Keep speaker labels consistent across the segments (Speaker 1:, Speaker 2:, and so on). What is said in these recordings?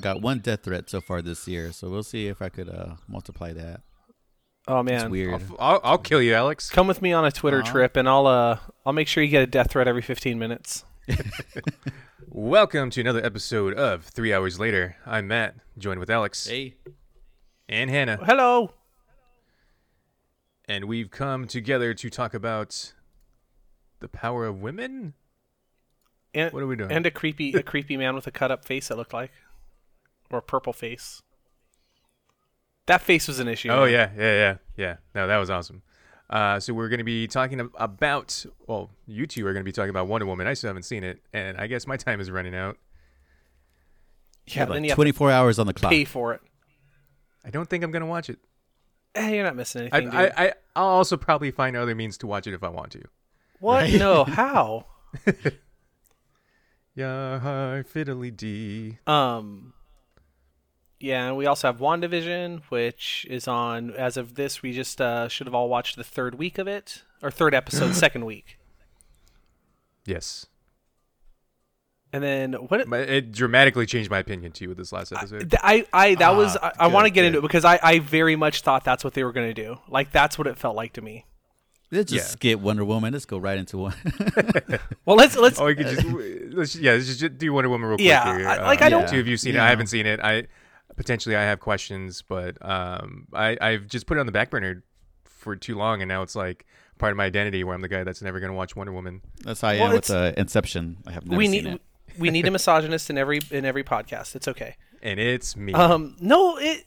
Speaker 1: far, I got one death threat so far this year, so we'll see if I could uh, multiply that.
Speaker 2: Oh
Speaker 1: It's
Speaker 2: man,
Speaker 1: weird.
Speaker 3: I'll, I'll kill you, Alex.
Speaker 2: come with me on a Twitter
Speaker 1: Aw.
Speaker 2: trip, and I'll uh I'll make sure you get a death threat every 15 minutes.
Speaker 3: Welcome to another episode of Three Hours Later. I'm Matt, joined with Alex
Speaker 1: Hey,
Speaker 3: and Hannah,
Speaker 2: Hello.
Speaker 3: and we've come together to talk about the power of women.
Speaker 2: And,
Speaker 3: What are we doing?
Speaker 2: And a creepy a creepy man with a cut up face. It looked like, or purple face. That face was an issue.
Speaker 3: Oh
Speaker 2: man.
Speaker 3: yeah, yeah, yeah, yeah. No, that was awesome. Uh, so we're going to be talking about. Well, you two are going to be talking about Wonder Woman. I still haven't seen it, and I guess my time is running out.
Speaker 2: yeah.
Speaker 1: like
Speaker 2: then you have
Speaker 1: 24 hours on the clock.
Speaker 2: pay for it.
Speaker 3: I don't think I'm going to watch it.
Speaker 2: Eh, you're not missing
Speaker 3: I,
Speaker 2: anything. dude.
Speaker 3: I, I, I'll also probably find other means to watch it if I want to.
Speaker 2: what?
Speaker 1: Right?
Speaker 2: No. How?
Speaker 3: Yeah, hi, fiddly dee.
Speaker 2: Um. Yeah, and we also have WandaVision, which is on as of this. We just uh, should have all watched the third week of it, or third episode, second week.
Speaker 3: Yes,
Speaker 2: And then what?
Speaker 3: but it dramatically changed my opinion to you with this last episode.
Speaker 2: Th- I, I that was
Speaker 3: Ah,
Speaker 2: I, I want to
Speaker 3: good,
Speaker 2: get into it because I, I very much thought that's what they were going to do. Like that's what it felt like to me.
Speaker 1: Let's just
Speaker 3: Yeah.
Speaker 1: skip Wonder Woman. Let's go right into one.
Speaker 2: Well, let's let's
Speaker 3: Oh, we could just let's yeah, let's just do Wonder Woman real quick.
Speaker 2: Yeah,
Speaker 3: here.
Speaker 2: I- like,
Speaker 3: Um,
Speaker 2: I don't-
Speaker 3: Two of you seen it. I haven't seen it. I potentially I have questions, but um, I I've just put it on the back burner for too long, and now it's like part of my identity where I'm the guy that's never going to watch Wonder Woman.
Speaker 1: That's how I
Speaker 2: Well,
Speaker 1: am with uh, Inception. I have never
Speaker 2: we
Speaker 1: seen
Speaker 2: need
Speaker 1: it.
Speaker 2: we need a misogynist in every in every podcast. It's okay.
Speaker 3: And it's me.
Speaker 2: Um, no, it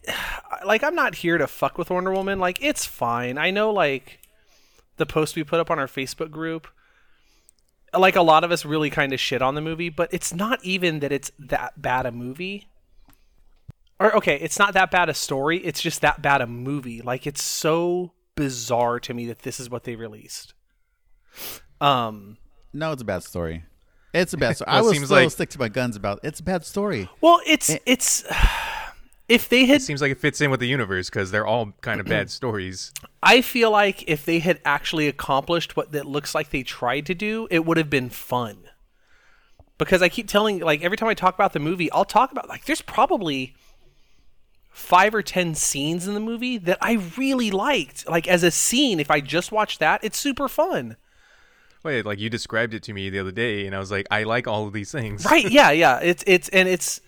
Speaker 2: like I'm not here to fuck with Wonder Woman. Like it's fine. I know like the post we put up on our Facebook group. Like a lot of us really kind of shit on the movie, but it's not even that it's that bad a movie. Or okay, it's not that bad a story. It's just that bad a movie. Like it's so bizarre to me that this is what they released. Um.
Speaker 1: No, it's a bad story. It's a bad story.
Speaker 3: Well,
Speaker 1: I
Speaker 3: it
Speaker 1: will
Speaker 3: seems
Speaker 1: still
Speaker 3: like-
Speaker 1: stick to my guns about it's a bad story.
Speaker 2: Well, it's it's if they had
Speaker 3: it seems like it fits in with the universe because they're all kind of bad stories.
Speaker 2: I feel like if they had actually accomplished what that looks like they tried to do, it would have been fun. Because I keep telling like every time I talk about the movie, I'll talk about like there's probably five or ten scenes in the movie that I really liked. Like as a scene, if I just watched that, it's super fun.
Speaker 3: Wait, like you described it to me the other day, and I was like, I like all of these things.
Speaker 2: Right, yeah, yeah. It's it's and it's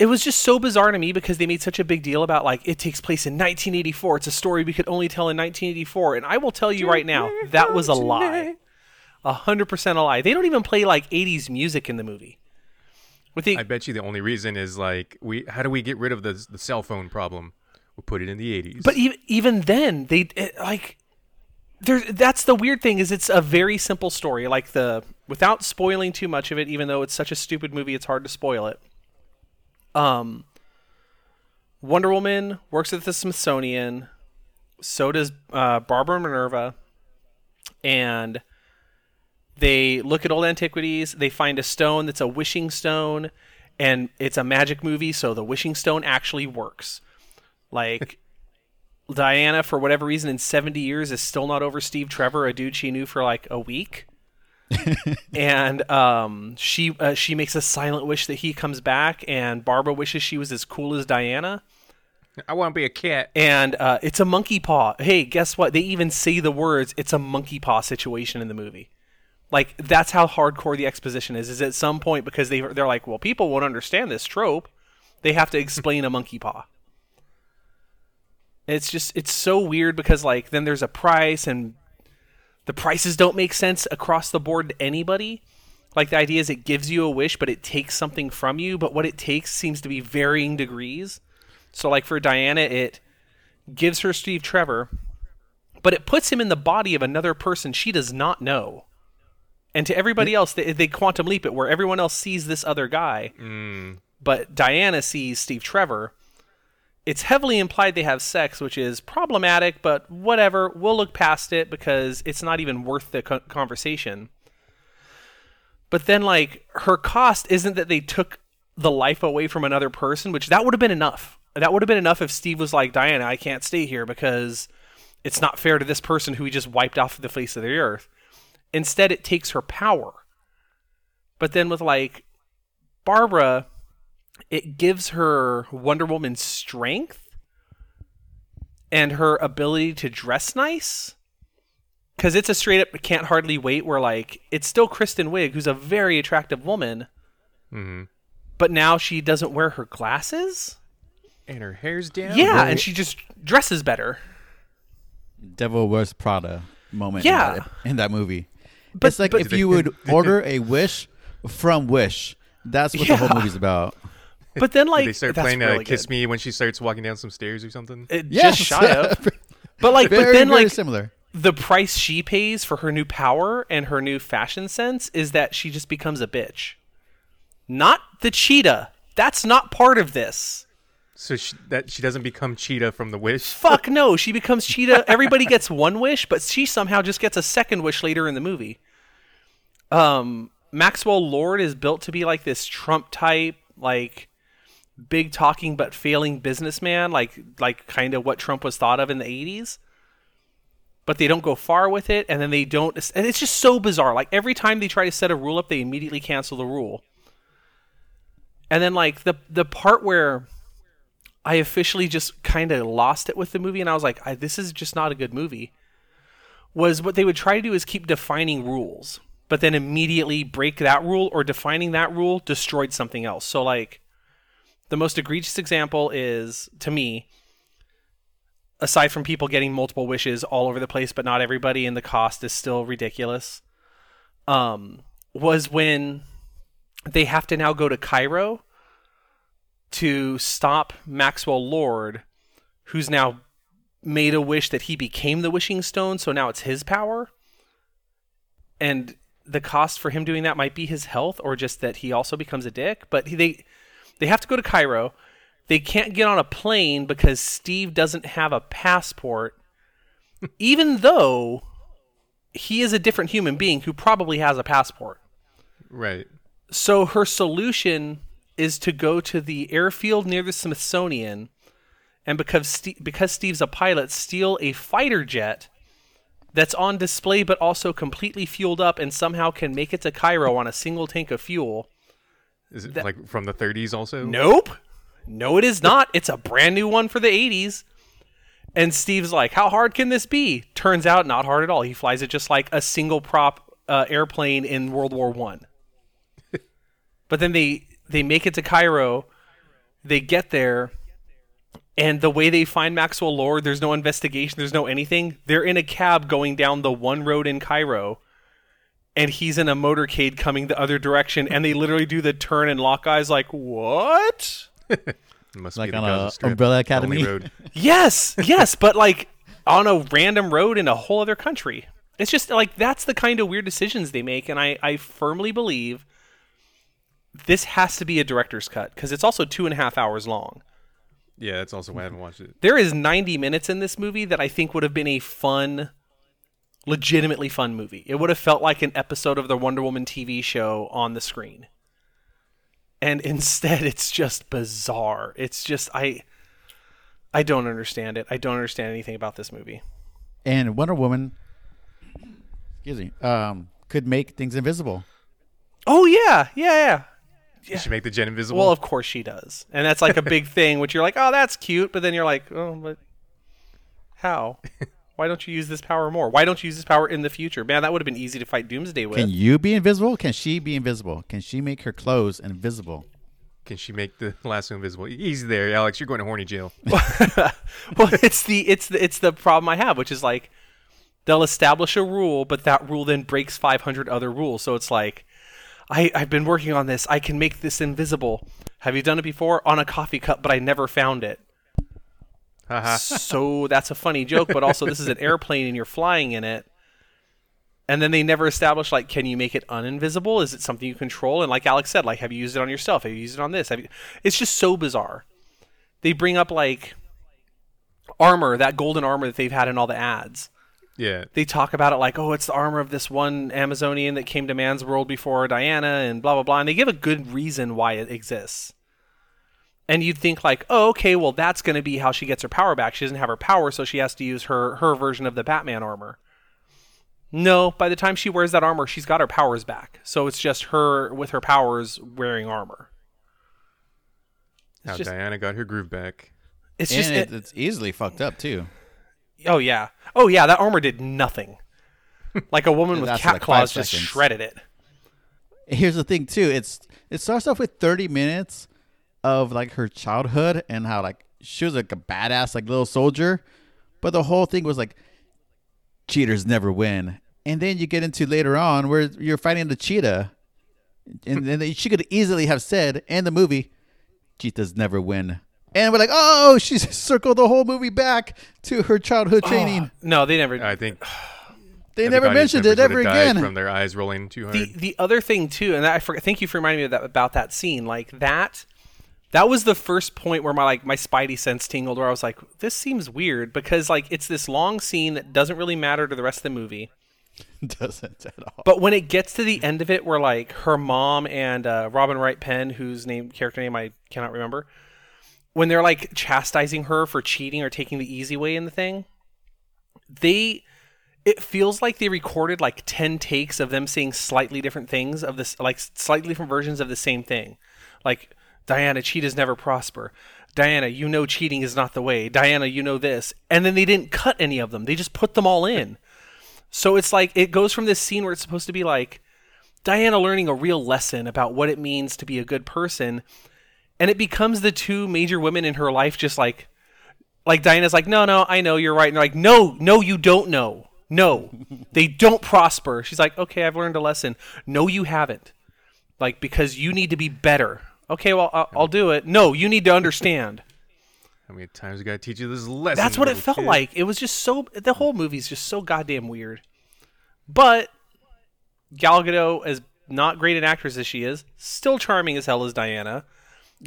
Speaker 2: it was just so bizarre to me because they made such a big deal about like it takes place in 1984. It's a story we could only tell in 1984, and I will tell you right now that was a lie, a hundred percent a lie. They don't even play like 80s music in the movie. With the
Speaker 3: I bet you the only reason is like we. How do we get rid of the the cell phone problem? We'll put it in the 80s.
Speaker 2: but even even then they it, like there that's the weird thing is it's a very simple story like the without spoiling too much of it even though it's such a stupid movie it's hard to spoil it um wonder woman works at the smithsonian so does uh, barbara minerva and they look at old antiquities they find a stone that's a wishing stone and it's a magic movie so the wishing stone actually works like Diana, for whatever reason, in 70 years, is still not over Steve Trevor, a dude she knew for like a week. and um, she uh, she makes a silent wish that he comes back, and Barbara wishes she was as cool as Diana.
Speaker 3: I want to be a cat.
Speaker 2: And uh, it's a monkey paw. Hey, guess what? They even say the words. It's a monkey paw situation in the movie. Like that's how hardcore the exposition is. Is at some point because they they're like, well, people won't understand this trope. They have to explain a monkey paw. It's just it's so weird because like then there's a price and the prices don't make sense across the board to anybody. Like the idea is it gives you a wish, but it takes something from you. But what it takes seems to be varying degrees. So like for Diana, it gives her Steve Trevor, but it puts him in the body of another person she does not know. And to everybody mm. else, they, they quantum leap it where everyone else sees this other guy, mm. but Diana sees Steve Trevor. It's heavily implied they have sex, which is problematic, but whatever. We'll look past it because it's not even worth the co- conversation. But then, like, her cost isn't that they took the life away from another person, which that would have been enough. That would have been enough if Steve was like, Diana, I can't stay here because it's not fair to this person who he just wiped off the face of the earth. Instead, it takes her power. But then with like Barbara, it gives her Wonder Woman strength and her ability to dress nice. Because it's a straight up can't hardly wait where like it's still Kristen Wiig, who's a very attractive woman,
Speaker 3: hmm
Speaker 2: but now she doesn't wear her glasses.
Speaker 3: And her hair's down.
Speaker 2: Yeah, and she just dresses better.
Speaker 1: Devil Wears Prada moment.
Speaker 2: Yeah.
Speaker 1: in that, in that movie.
Speaker 2: But-
Speaker 1: it's like
Speaker 2: but-
Speaker 1: if you would order a wish from Wish. That's what the whole movie's about.
Speaker 2: But then like
Speaker 3: Did they start
Speaker 2: that's
Speaker 3: playing
Speaker 2: really
Speaker 3: uh, "Kiss. Me" when she starts walking down some stairs or something?
Speaker 2: It
Speaker 1: Yes.
Speaker 2: just shy up. But like,
Speaker 1: very,
Speaker 2: but then
Speaker 1: very
Speaker 2: like
Speaker 1: similar.
Speaker 2: the price she pays for her new power and her new fashion sense is that she just becomes a bitch. Not the cheetah. That's not part of this.
Speaker 3: So she, that she doesn't become Cheetah from the Wish.
Speaker 2: Fuck no. She becomes cheetah. Everybody gets one wish, but she somehow just gets a second wish later in the movie. Um, Maxwell Lord is built to be like this Trump type, like big talking but failing businessman, like like kind of what Trump was thought of in the '80s. But they don't go far with it, and then they don't. And it's just so bizarre. Like every time they try to set a rule up, they immediately cancel the rule. And then like the the part where I officially just kind of lost it with the movie, and I was like, I, this is just not a good movie. Was what they would try to do is keep defining rules, but then immediately break that rule or defining that rule destroyed something else. So like, the most egregious example is to me, aside from people getting multiple wishes all over the place, but not everybody, and the cost is still ridiculous. Um, was when they have to now go to Cairo to stop Maxwell Lord, who's now made a wish that he became the wishing stone, so now it's his power. And the cost for him doing that might be his health or just that he also becomes a dick, but he, they they have to go to Cairo. They can't get on a plane because Steve doesn't have a passport even though he is a different human being who probably has a passport.
Speaker 3: Right.
Speaker 2: So her solution is to go to the airfield near the Smithsonian, and because because Steve's a pilot, steal a fighter jet that's on display but also completely fueled up, and somehow can make it to Cairo on a single tank of fuel.
Speaker 3: Is it like from the 30s also?
Speaker 2: Nope, no, it is not. It's a brand new one for the '80s. And Steve's like, "How hard can this be?" Turns out, not hard at all. He flies it just like a single prop uh, airplane in World War One. but then they they make it to Cairo. They get there, and the way they find Maxwell Lord, there's no investigation, there's no anything. They're in a cab going down the one road in Cairo, and he's in a motorcade coming the other direction, and they literally do the turn and lock eyes, like what?
Speaker 3: Must
Speaker 1: Like
Speaker 3: be
Speaker 1: on
Speaker 3: Gaza
Speaker 1: a
Speaker 3: Strip,
Speaker 1: Umbrella Academy?
Speaker 3: road.
Speaker 2: Yes, yes, but like on a random road in a whole other country. It's just like that's the kind of weird decisions they make, and I, I firmly believe this has to be a director's cut because it's also two and a half hours long.
Speaker 3: Yeah, that's also why I haven't watched it.
Speaker 2: There is 90 minutes in this movie that I think would have been a fun, legitimately fun movie. It would have felt like an episode of the Wonder Woman TV show on the screen. And instead it's just bizarre. It's just I I don't understand it. I don't understand anything about this movie.
Speaker 1: And Wonder Woman, excuse me, um, could make things invisible.
Speaker 2: Oh yeah, yeah, yeah.
Speaker 3: Did she make the jet invisible?
Speaker 2: Well, of course she does, and that's like a big thing. Which you're like, oh, that's cute, but then you're like, oh, but how? Why don't you use this power more? Why don't you use this power in the future? Man, that would have been easy to fight Doomsday with.
Speaker 1: Can you be invisible? Can she be invisible? Can she make her clothes invisible?
Speaker 3: Can she make the lasso invisible? Easy there, Alex. You're going to horny jail.
Speaker 2: well, it's the it's the it's the problem I have, which is like they'll establish a rule, but that rule then breaks 500 other rules. So it's like, I I've been working on this. I can make this invisible. Have you done it before on a coffee cup? But I never found it.
Speaker 3: Haha.
Speaker 2: so that's a funny joke, but also this is an airplane and you're flying in it. And then they never establish like, can you make it uninvisible? Is it something you control? And like Alex said, like, have you used it on yourself? Have you used it on this? Have you... It's just so bizarre. They bring up like armor, that golden armor that they've had in all the ads.
Speaker 3: Yeah.
Speaker 2: They talk about it like, oh, it's the armor of this one Amazonian that came to man's world before Diana, and blah blah blah. And they give a good reason why it exists. And you'd think like, oh, okay, well that's going to be how she gets her power back. She doesn't have her power, so she has to use her her version of the Batman armor. No, by the time she wears that armor, she's got her powers back. So it's just her with her powers wearing armor. It's
Speaker 3: Now
Speaker 2: just,
Speaker 3: Diana got her groove back.
Speaker 2: it's
Speaker 1: and
Speaker 2: just
Speaker 1: it, it's easily fucked up too.
Speaker 2: Oh yeah. Oh yeah, that armor did nothing. Like a woman with cat
Speaker 1: like
Speaker 2: claws just
Speaker 1: seconds.
Speaker 2: shredded it.
Speaker 1: Here's the thing too. It's it starts off with 30 minutes of like her childhood and how like she was like a badass like little soldier, but the whole thing was like cheaters never win. And then you get into later on where you're fighting the cheetah, and then she could easily have said in the movie, "Cheetahs never win." And we're like, oh, she's circled the whole movie back to her childhood training.
Speaker 2: No, they never.
Speaker 3: I think
Speaker 1: they
Speaker 3: I
Speaker 1: never
Speaker 3: audience
Speaker 1: mentioned it ever again.
Speaker 3: from their eyes rolling too hard.
Speaker 2: the the other thing too, and I forgot. Thank you for reminding me of that, about that scene. Like that, that was the first point where my like my spidey sense tingled, where I was like, this seems weird because like it's this long scene that doesn't really matter to the rest of the movie.
Speaker 1: Doesn't at all.
Speaker 2: But when it gets to the end of it, where like her mom and uh, Robin Wright Penn, whose name character name I cannot remember, when they're like chastising her for cheating or taking the easy way in the thing, they it feels like they recorded like 10 takes of them saying slightly different things of this like slightly different versions of the same thing. Like diana cheetahs never prosper. Diana you know cheating is not the way. Diana you know this. And then they didn't cut any of them. They just put them all in. So it's like it goes from this scene where it's supposed to be like diana learning a real lesson about what it means to be a good person and it becomes the two major women in her life just like like Diana's like, no, no, I know you're right. And they're like, no, no, you don't know. No, they don't prosper. She's like, okay, I've learned a lesson. No, you haven't. Like because you need to be better. Okay, well, I'll, I'll do it. No, you need to understand.
Speaker 3: How many times we gotta teach you this lesson?
Speaker 2: That's what it felt
Speaker 3: kid?
Speaker 2: like. It was just so. The whole movie's just so goddamn weird. But Gal Gadot, as not great an actress as she is, still charming as hell as Diana.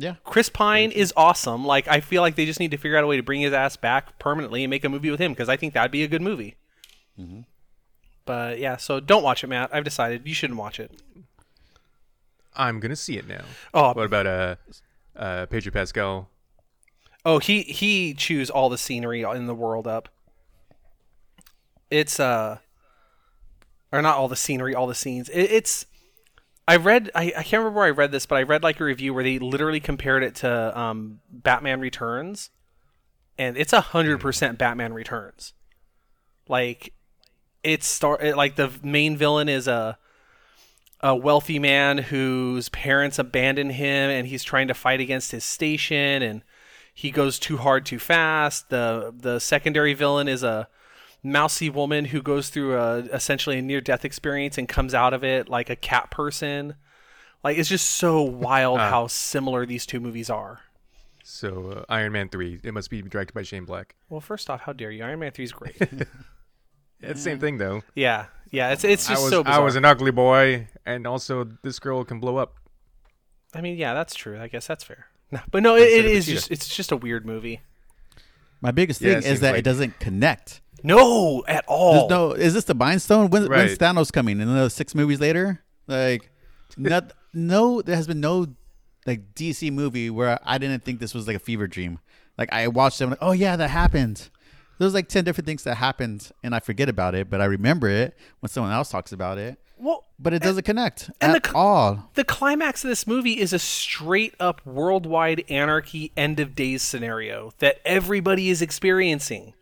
Speaker 1: Yeah.
Speaker 2: Chris Pine is awesome. Like I feel like they just need to figure out a way to bring his ass back permanently and make a movie with him because I think that'd be a good movie. But yeah, so don't watch it, Matt. I've decided you shouldn't watch it.
Speaker 3: I'm gonna see it now.
Speaker 2: Oh,
Speaker 3: What about uh, uh, Pedro Pascal?
Speaker 2: oh, he he chews all the scenery in the world up. It's uh, or not all the scenery, all the scenes. It, it's. I read. I, I can't remember where I read this, but I read like a review where they literally compared it to um, Batman Returns, and it's a hundred percent Batman Returns. Like, it's start it, like the main villain is a a wealthy man whose parents abandon him, and he's trying to fight against his station, and he goes too hard too fast. the The secondary villain is a mousy woman who goes through a essentially a near death experience and comes out of it like a cat person. Like it's just so wild
Speaker 3: Ah.
Speaker 2: how similar these two movies are.
Speaker 3: So uh, Iron Man three. It must be directed by Shane Black.
Speaker 2: Well, first off, how dare you? Iron Man Three is great.
Speaker 3: It's the same thing though.
Speaker 2: yeah, yeah. It's it's
Speaker 3: I
Speaker 2: just
Speaker 3: was
Speaker 2: so
Speaker 3: I was an ugly boy, and also this girl can blow up.
Speaker 2: I mean, yeah, that's true. I guess that's fair. No, but no, it,
Speaker 3: Instead
Speaker 2: it
Speaker 3: of a
Speaker 2: is
Speaker 3: cheetah.
Speaker 2: just it's just a weird movie.
Speaker 1: My biggest thing
Speaker 3: it
Speaker 1: is
Speaker 3: seems
Speaker 1: that
Speaker 3: like-
Speaker 1: it doesn't connect.
Speaker 2: No, at all.
Speaker 1: There's no. Is this the Mind Stone? When,
Speaker 3: Right.
Speaker 1: When's Thanos coming? And another six movies later, like, not, no. There has been no like DC movie where I didn't think this was like a fever dream. Like I watched them, like, oh yeah, that happened. There's like ten different things that happened, and I forget about it, but I remember it when someone else talks about it.
Speaker 2: well,
Speaker 1: But it doesn't connect
Speaker 2: and
Speaker 1: at
Speaker 2: the
Speaker 1: all.
Speaker 2: the climax of this movie is a straight up worldwide anarchy end of days scenario that everybody is experiencing.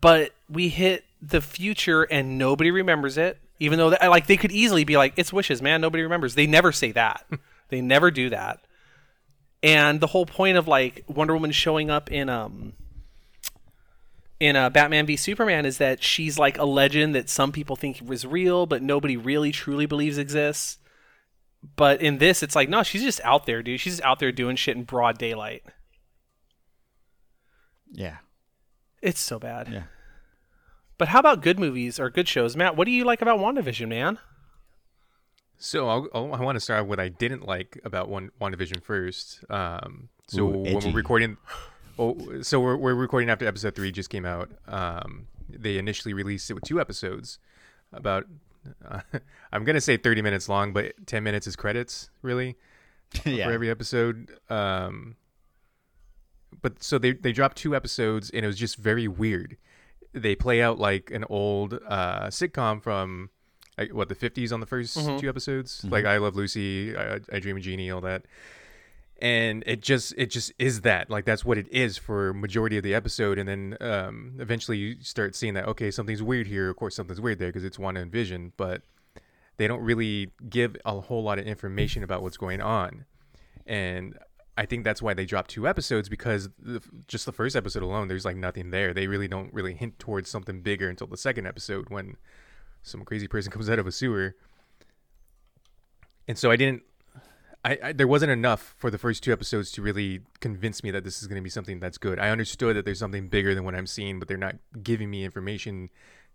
Speaker 2: But we hit the future and nobody remembers it, even though that, like they could easily be like, "It's wishes, man. Nobody remembers." They never say that. they never do that. And the whole point of like Wonder Woman showing up in um in uh, Batman v Superman is that she's like a legend that some people think was real, but nobody really truly believes exists. But in this, it's like no, she's just out there, dude. She's just out there doing shit in broad daylight.
Speaker 1: Yeah,
Speaker 2: It's so bad.
Speaker 1: yeah.
Speaker 2: But how about good movies or good shows, Matt? What do you like about WandaVision, man?
Speaker 3: So I'll, I'll, I want to start with what I didn't like about one WandaVision first. Um, so
Speaker 1: Ooh,
Speaker 3: when we're recording, oh, so we're, we're recording after episode three just came out. Um, they initially released it with two episodes, about uh, I'm gonna say 30 minutes long, but 10 minutes is credits really
Speaker 1: yeah.
Speaker 3: for every episode. Um, but so they they dropped two episodes, and it was just very weird. they play out like an old uh, sitcom from like, what the 50s on the 1st two episodes? Like i love lucy I, I dream of jeannie all that. And it just it just is that. Like that's what it is for majority of the episode. And then um eventually you start seeing that okay something's weird here. Of course something's weird there because it's wanda and vision. But they don't really give a whole lot of information about what's going on. And i think that's why they dropped two episodes because the, just the first episode alone there's like nothing there they really don't really hint towards something bigger until the second episode when some crazy person comes out of a sewer and so i didn't I, I there wasn't enough for the first two episodes to really convince me that this is going to be something that's good. I understood that there's something bigger than what I'm seeing, but they're not giving me information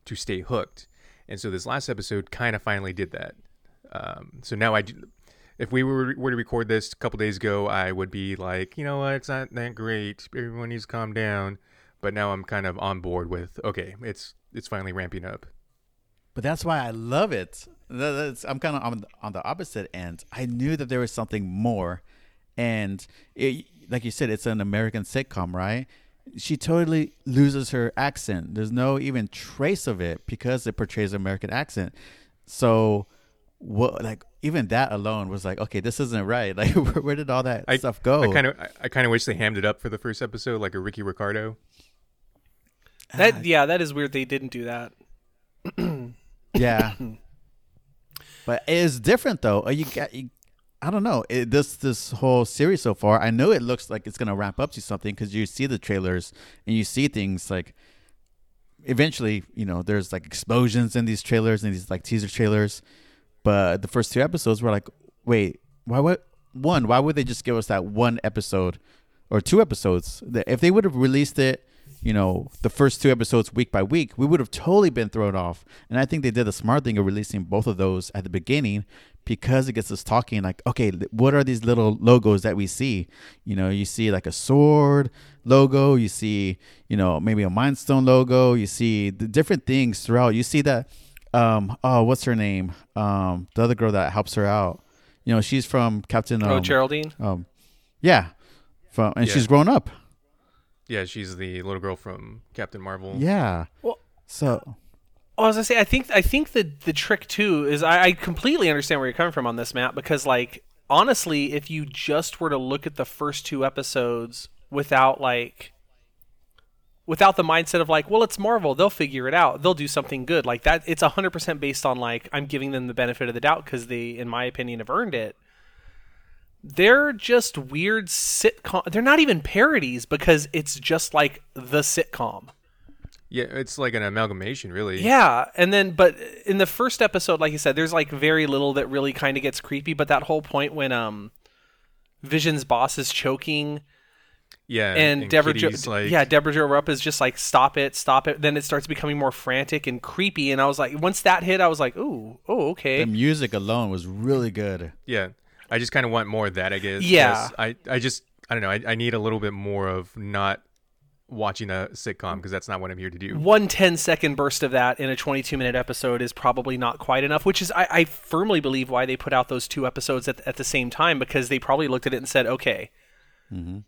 Speaker 3: to stay hooked. And so this last episode kind of finally did that. Um, so now I, do- if we were, were to record this a couple days ago, I would be like, you know what, it's not that great. Everyone needs to calm down. But now I'm kind of on board with okay, it's it's finally ramping up.
Speaker 1: But that's why I love it. That's, I'm kind of on, on the opposite end. I knew that there was something more, and it, like you said, it's an American sitcom, right? She totally loses her accent. There's no even trace of it because it portrays an American accent. So, what like even that alone was like, okay, this isn't right. Like, where, where did all that
Speaker 3: I,
Speaker 1: stuff go?
Speaker 3: I kind of I, I kind of wish they hammed it up for the first episode, like a Ricky Ricardo.
Speaker 2: That yeah, that is weird. They didn't do that.
Speaker 1: Yeah. but it is different though. Uh, You got you, I don't know. It, this this whole series so far, I know it looks like it's gonna ramp up to something because you see the trailers and you see things like. Eventually, you know, there's like explosions in these trailers and these like teaser trailers, but the first two episodes were like, wait, why would one? Why would they just give us that one episode or two episodes? If they would have released it, you know, the first two episodes week by week, we would have totally been thrown off. And I think they did the smart thing of releasing both of those at the beginning because it gets us talking like, okay, what are these little logos that we see? You know, you see like a sword logo, you see, you know, maybe a Mind Stone logo, you see the different things throughout. You see that, um, oh, what's her name? Um, the other girl that helps her out. You know, she's from Captain. Um,
Speaker 2: oh, Geraldine.
Speaker 1: um, yeah, from and
Speaker 3: Yeah.
Speaker 1: she's grown up.
Speaker 3: Yeah, she's the little girl from Captain Marvel.
Speaker 1: Yeah.
Speaker 2: Well-
Speaker 1: so
Speaker 2: Well, as I say, I think I think the the trick too is I, I completely understand where you're coming from on this, Matt. Because like honestly, if you just were to look at the first two episodes without like without the mindset of like, well, it's Marvel, they'll figure it out, they'll do something good like that. It's hundred percent based on like I'm giving them the benefit of the doubt because they, in my opinion, have earned it. They're just weird sitcom. They're not even parodies because it's just like the sitcom.
Speaker 3: Yeah, it's like an amalgamation, really.
Speaker 2: Yeah, and then but in the first episode, like you said, there's like very little that really kind of gets creepy. But that whole point when um, Vision's boss is choking
Speaker 3: yeah.
Speaker 2: and, Deborah, jo-
Speaker 3: like,
Speaker 2: yeah, Debra Jo Rupp is just like stop it, stop it. Then it starts becoming more frantic and creepy, and I was like, once that hit, I was like, ooh, oh, okay.
Speaker 1: the music alone was really good.
Speaker 3: yeah. I just kind of want more of that, I guess.
Speaker 2: Yeah.
Speaker 3: I, I just, I don't know. I, I need a little bit more of not watching a sitcom because that's not what I'm here to do.
Speaker 2: One 10 second burst of that in a 22 minute episode is probably not quite enough, which is, I, I firmly believe, why they put out those two episodes at, at the same time because they probably looked at it and said, okay. Mm-hmm.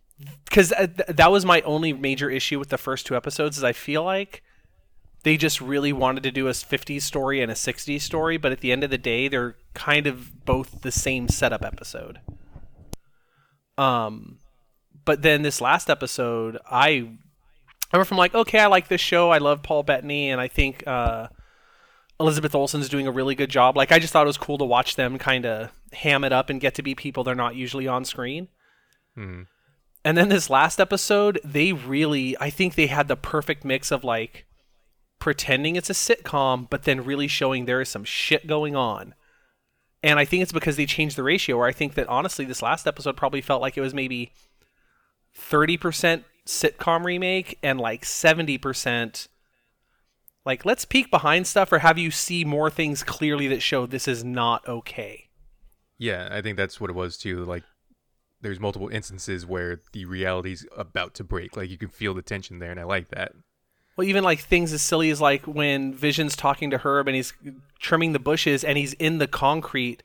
Speaker 2: Because th- that was my only major issue with the first two episodes is I feel like they just really wanted to do a 50s story and a 60s story, but at the end of the day, they're kind of both the same setup episode. Um, but then this last episode, I I went from like, okay, I like this show. I love Paul Bettany, and I think uh, Elizabeth Olsen's doing a really good job. Like, I just thought it was cool to watch them kind of ham it up and get to be people they're not usually on screen.
Speaker 3: Mhm.
Speaker 2: And then this last episode, they really, I think they had the perfect mix of like pretending it's a sitcom, but then really showing there is some shit going on. And I think it's because they changed the ratio, where I think that honestly, this last episode probably felt like it was maybe 30% sitcom remake and like 70% like let's peek behind stuff or have you see more things clearly that show this is not okay.
Speaker 3: Yeah, I think that's what it was too. Like, there's multiple instances where the reality's about to break. Like, you can feel the tension there, and I like that.
Speaker 2: Well, even like things as silly as like when Vision's talking to Herb and he's trimming the bushes and he's in the concrete.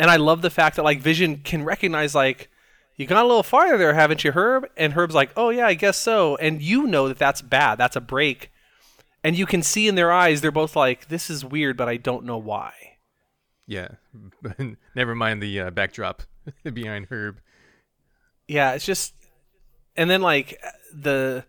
Speaker 2: And I love the fact that like Vision can recognize like you got a little farther there, haven't you, Herb? And Herb's like, "Oh yeah, I guess so." And you know that that's bad. That's a break. and you can see in their eyes they're both like, "This is weird, but I don't know why."
Speaker 3: Yeah, never mind the uh, backdrop behind Herb.
Speaker 2: Yeah, it's just, and then like the.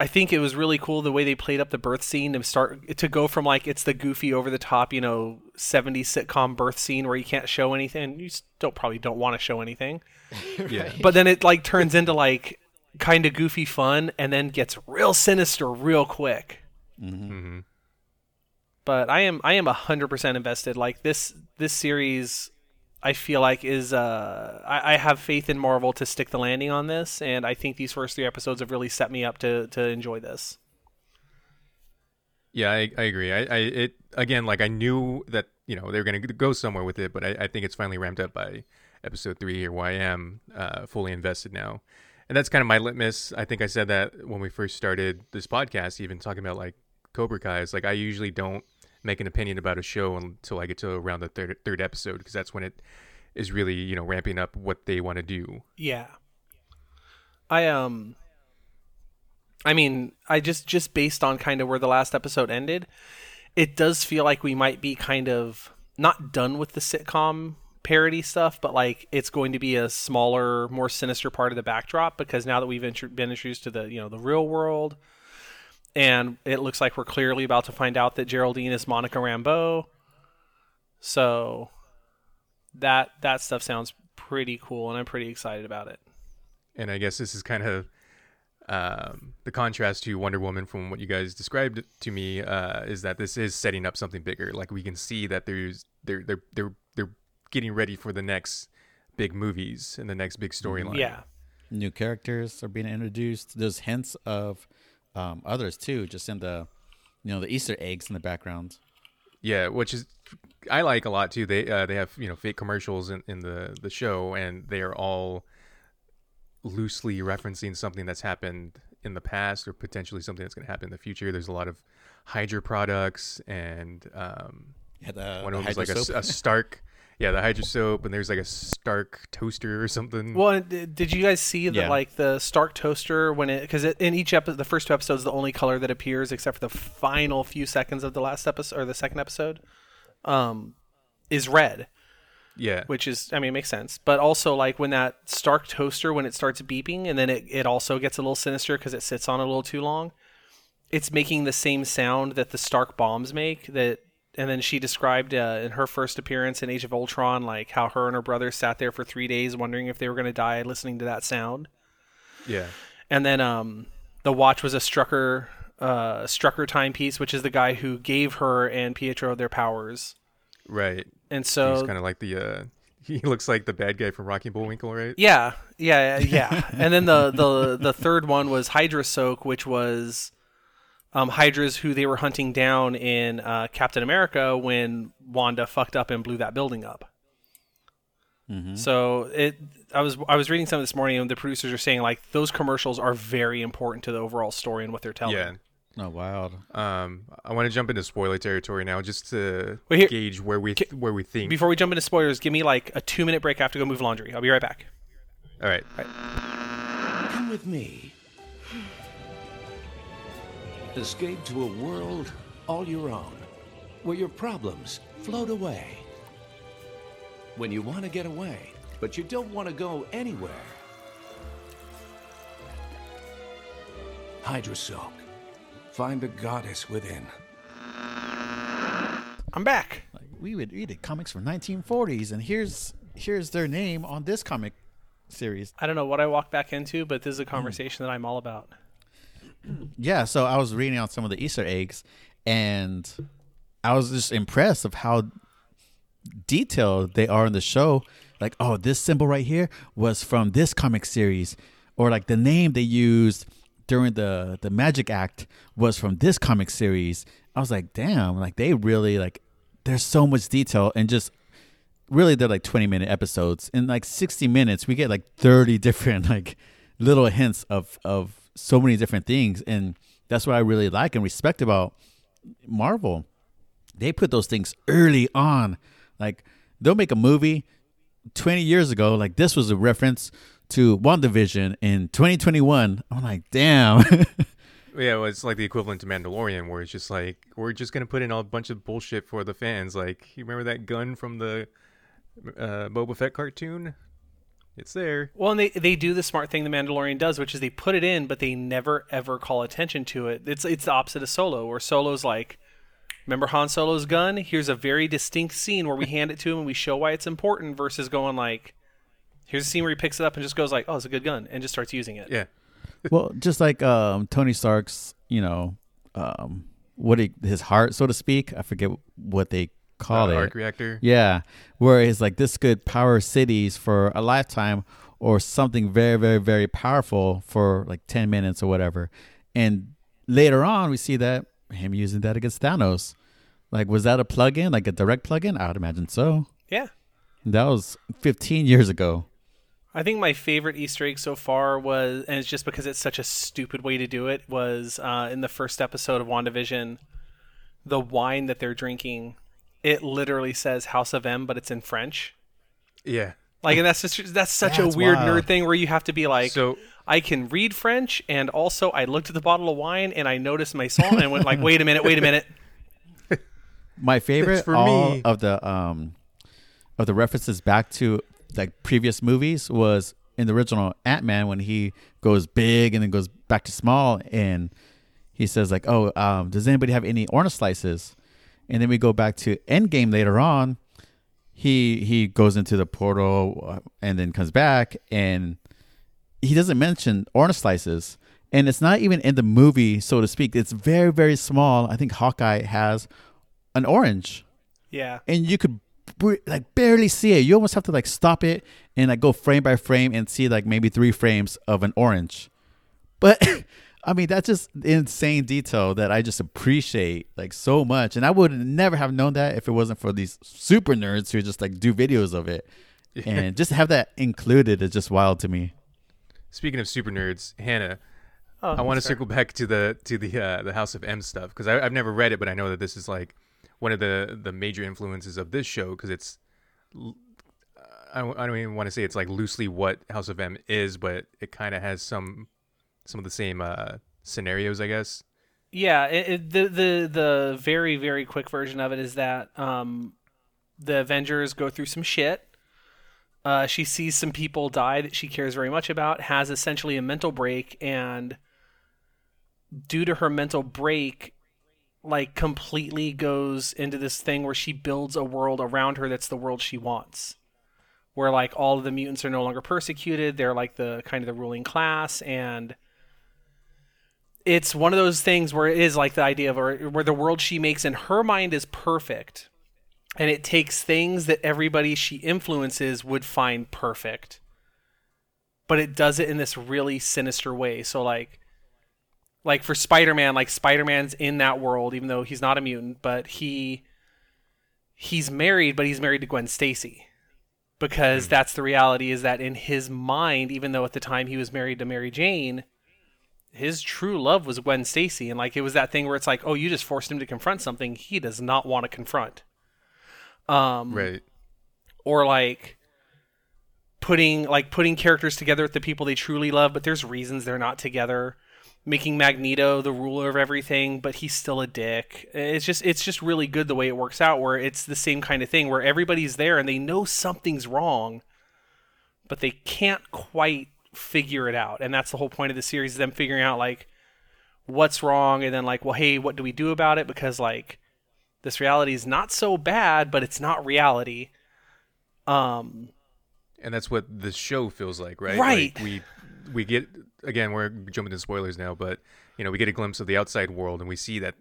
Speaker 2: I think it was really cool the way they played up the birth scene to start to go from like it's the goofy over the top, you know, 70s sitcom birth scene where you can't show anything. You still probably don't want to show anything.
Speaker 3: Yeah,
Speaker 2: But then it like turns into like kind of goofy fun and then gets real sinister real quick.
Speaker 3: hmm
Speaker 2: But I am I am 100% invested. Like this this series I feel like is uh I, I have faith in Marvel to stick the landing on this and I think these first three episodes have really set me up to to enjoy this.
Speaker 3: yeah, I, I agree. I, I it again, like I knew that you know they were gonna go somewhere with it, but I, I think it's finally ramped up by episode three here, where I am uh, fully invested now, and that's kind of my litmus. I think I said that when we first started this podcast, even talking about like Cobra Kai. Is like I usually don't make an opinion about a show until I get to around the third third episode because that's when it is really you know ramping up what they want to do.
Speaker 2: Yeah. I um I mean, I just just based on kind of where the last episode ended, it does feel like we might be kind of not done with the sitcom parody stuff, but like it's going to be a smaller, more sinister part of the backdrop because now that we've been introduced to the, you know, the real world and it looks like we're clearly about to find out that Geraldine is Monica Rambeau. So that that stuff sounds pretty cool and I'm pretty excited about it.
Speaker 3: and I guess this is kind of um, the contrast to Wonder Woman from what you guys described to me uh, is that this is setting up something bigger. Like we can see that there's they're they're they're they're getting ready for the next big movies and the next big storyline.
Speaker 2: Yeah.
Speaker 1: New characters are being introduced. There's hints of um, others too, just in the you know the Easter eggs in the background.
Speaker 3: yeah, which is I like a lot too. They uh, they have you know fake commercials in, in the the show, and they are all loosely referencing something that's happened in the past or potentially something that's going to happen in the future. There's a lot of Hydra products and um,
Speaker 1: Yeah, the,
Speaker 3: one of them was like a, a Stark, yeah, the Hydra soap, and there's like a Stark toaster or something.
Speaker 2: Well, did you guys see that
Speaker 1: Yeah.
Speaker 2: like the Stark toaster when it because in each episode, the first two episodes, the only color that appears except for the final few seconds of the last episode or the second episode, um, is red,
Speaker 3: yeah,
Speaker 2: which is I mean it makes sense. But also like when that Stark toaster when it starts beeping and then it it also gets a little sinister because it sits on a little too long. It's making the same sound that the Stark bombs make that. And then she described uh, in her first appearance in Age of Ultron, like how her and her brother sat there for three days wondering if they were going to die listening to that sound.
Speaker 3: yeah,
Speaker 2: And then um, the watch was a Strucker uh, Strucker timepiece, which is the guy who gave her and Pietro their powers.
Speaker 3: right.
Speaker 2: And so He's
Speaker 3: kind of like the uh, he looks like the bad guy from Rocky Bullwinkle, right?
Speaker 2: yeah, yeah, yeah. and then the the the third one was Hydra Soak, which was um, Hydras who they were hunting down in uh, Captain America when Wanda fucked up and blew that building up. So it, I was I was reading something this morning, and the producers are saying like those commercials are very important to the overall story and what they're telling.
Speaker 3: Yeah.
Speaker 1: Oh, wild.
Speaker 3: Um, I want to jump into spoiler territory now, just to
Speaker 2: Wait, here-
Speaker 3: gauge where we where we think.
Speaker 2: Before we jump into spoilers, give me like a two minute break. I have to go move laundry. I'll be right back.
Speaker 3: All right.
Speaker 4: Come with me. Escape to a world all your own, where your problems float away. When you want to get away, but you don't want to go anywhere. Hydra Soak. Find the goddess within.
Speaker 2: I'm back.
Speaker 1: Like we would we did comics from 1940s, and here's here's their name on this comic series.
Speaker 2: I don't know what I walked back into, but this is a conversation that I'm all about. Mm-hmm.
Speaker 1: Yeah, so I was reading on some of the Easter eggs, and I was just impressed of how detailed they are in the show. Like, oh, this symbol right here was from this comic series, or like the name they used during the the Magic Act was from this comic series. I was like, damn, like they really like. There's so much detail and just really they're like 20 minute episodes in like 60 minutes we get like 30 different like little hints of of so many different things and that's what i really like and respect about marvel they put those things early on like they'll make a movie 20 years ago like this was a reference to WandaVision in 2021 i'm like damn
Speaker 3: Yeah, well, it's like the equivalent to Mandalorian, where it's just like we're just gonna put in a bunch of bullshit for the fans. Like, you remember that gun from the uh, Boba Fett cartoon? It's there.
Speaker 2: Well, and they they do the smart thing the Mandalorian does, which is they put it in, but they never ever call attention to it. It's it's the opposite of Solo, where Solo's like, remember Han Solo's gun? Here's a very distinct scene where we hand it to him and we show why it's important, versus going like, here's a scene where he picks it up and just goes like, oh, it's a good gun, and just starts using it.
Speaker 3: Yeah.
Speaker 1: well, just like um, Tony Stark's, you know, um, what he, his heart, so to speak. I forget what they call
Speaker 3: Uh,
Speaker 1: it.
Speaker 3: arc reactor.
Speaker 1: Yeah, where it's like this could power cities for a lifetime, or something very, very, very powerful for like ten minutes or whatever. And later on, we see that him using that against Thanos. Like, was that a plug-in, like a direct plug-in? I would imagine so.
Speaker 2: Yeah.
Speaker 1: That was 15 years ago.
Speaker 2: I think my favorite Easter egg so far was, and it's just because it's such a stupid way to do it, was uh, in the first episode of WandaVision, the wine that they're drinking, it literally says House of M, but it's in French.
Speaker 3: Yeah.
Speaker 2: Like, and that's just that's such
Speaker 1: That's
Speaker 2: a weird
Speaker 1: wild.
Speaker 2: nerd thing where you have to be like,
Speaker 3: So
Speaker 2: I can read French, and also I looked at the bottle of wine and I noticed maison and went like, wait a minute, wait a minute.
Speaker 1: My favorite
Speaker 3: for
Speaker 1: all
Speaker 3: me.
Speaker 1: of the um of the references back to like previous movies was in the original Ant Man when he goes big and then goes back to small and he says like, "Oh, um, does anybody have any orange slices?" And then we go back to Endgame later on. He he goes into the portal uh, and then comes back and he doesn't mention orange slices. And it's not even in the movie so to speak. It's very very small. I think hawkeye has an orange.
Speaker 2: Yeah.
Speaker 1: and you could like barely see it. You almost have to like stop it and like go frame by frame and see like maybe three frames of an orange. But i mean that's just insane detail that i just appreciate like so much. And i would never have known that if it wasn't for these super nerds who just like do videos of it. And just to have that included is just wild to me.
Speaker 3: Speaking of super nerds, Hannah,
Speaker 2: Oh,
Speaker 3: I want to circle back to the to the uh, the House of M stuff because I've never read it, but I know that this is like one of the the major influences of this show because it's l- I don't, I don't even want to say it's like loosely what House of M is, but it kind of has some some of the same uh, scenarios, I guess.
Speaker 2: Yeah, it, it, the the the very very quick version of it is that um, the Avengers go through some shit. Uh, she sees some people die that she cares very much about, has essentially a mental break, and due to her mental break, like completely goes into this thing where she builds a world around her that's the world she wants. Where like all of the mutants are no longer persecuted, they're like the kind of the ruling class, and it's one of those things where it is like the idea of where, where the world she makes in her mind is perfect and it takes things that everybody she influences would find perfect but it does it in this really sinister way. So like like for spider-man like spider-man's in that world even though he's not a mutant but he he's married but he's married to gwen stacy because hmm. that's the reality is that in his mind even though at the time he was married to mary jane his true love was Gwen Stacy, and like it was that thing where it's like, oh, you just forced him to confront something he does not want to confront. Um,
Speaker 3: Right.
Speaker 2: or like putting like putting characters together with the people they truly love, but there's reasons they're not together. Making Magneto the ruler of everything, but he's still a dick. It's just it's just really good the way it works out, where it's the same kind of thing where everybody's there and they know something's wrong, but they can't quite figure it out. And that's the whole point of the series: them figuring out like what's wrong, and then like, well, hey, what do we do about it? Because like this reality is not so bad, but it's not reality. Um,
Speaker 3: and that's what the show feels like, right?
Speaker 2: Right.
Speaker 3: Like we we get again, we're jumping to spoilers now, but you know, we get a glimpse of the outside world, and we see that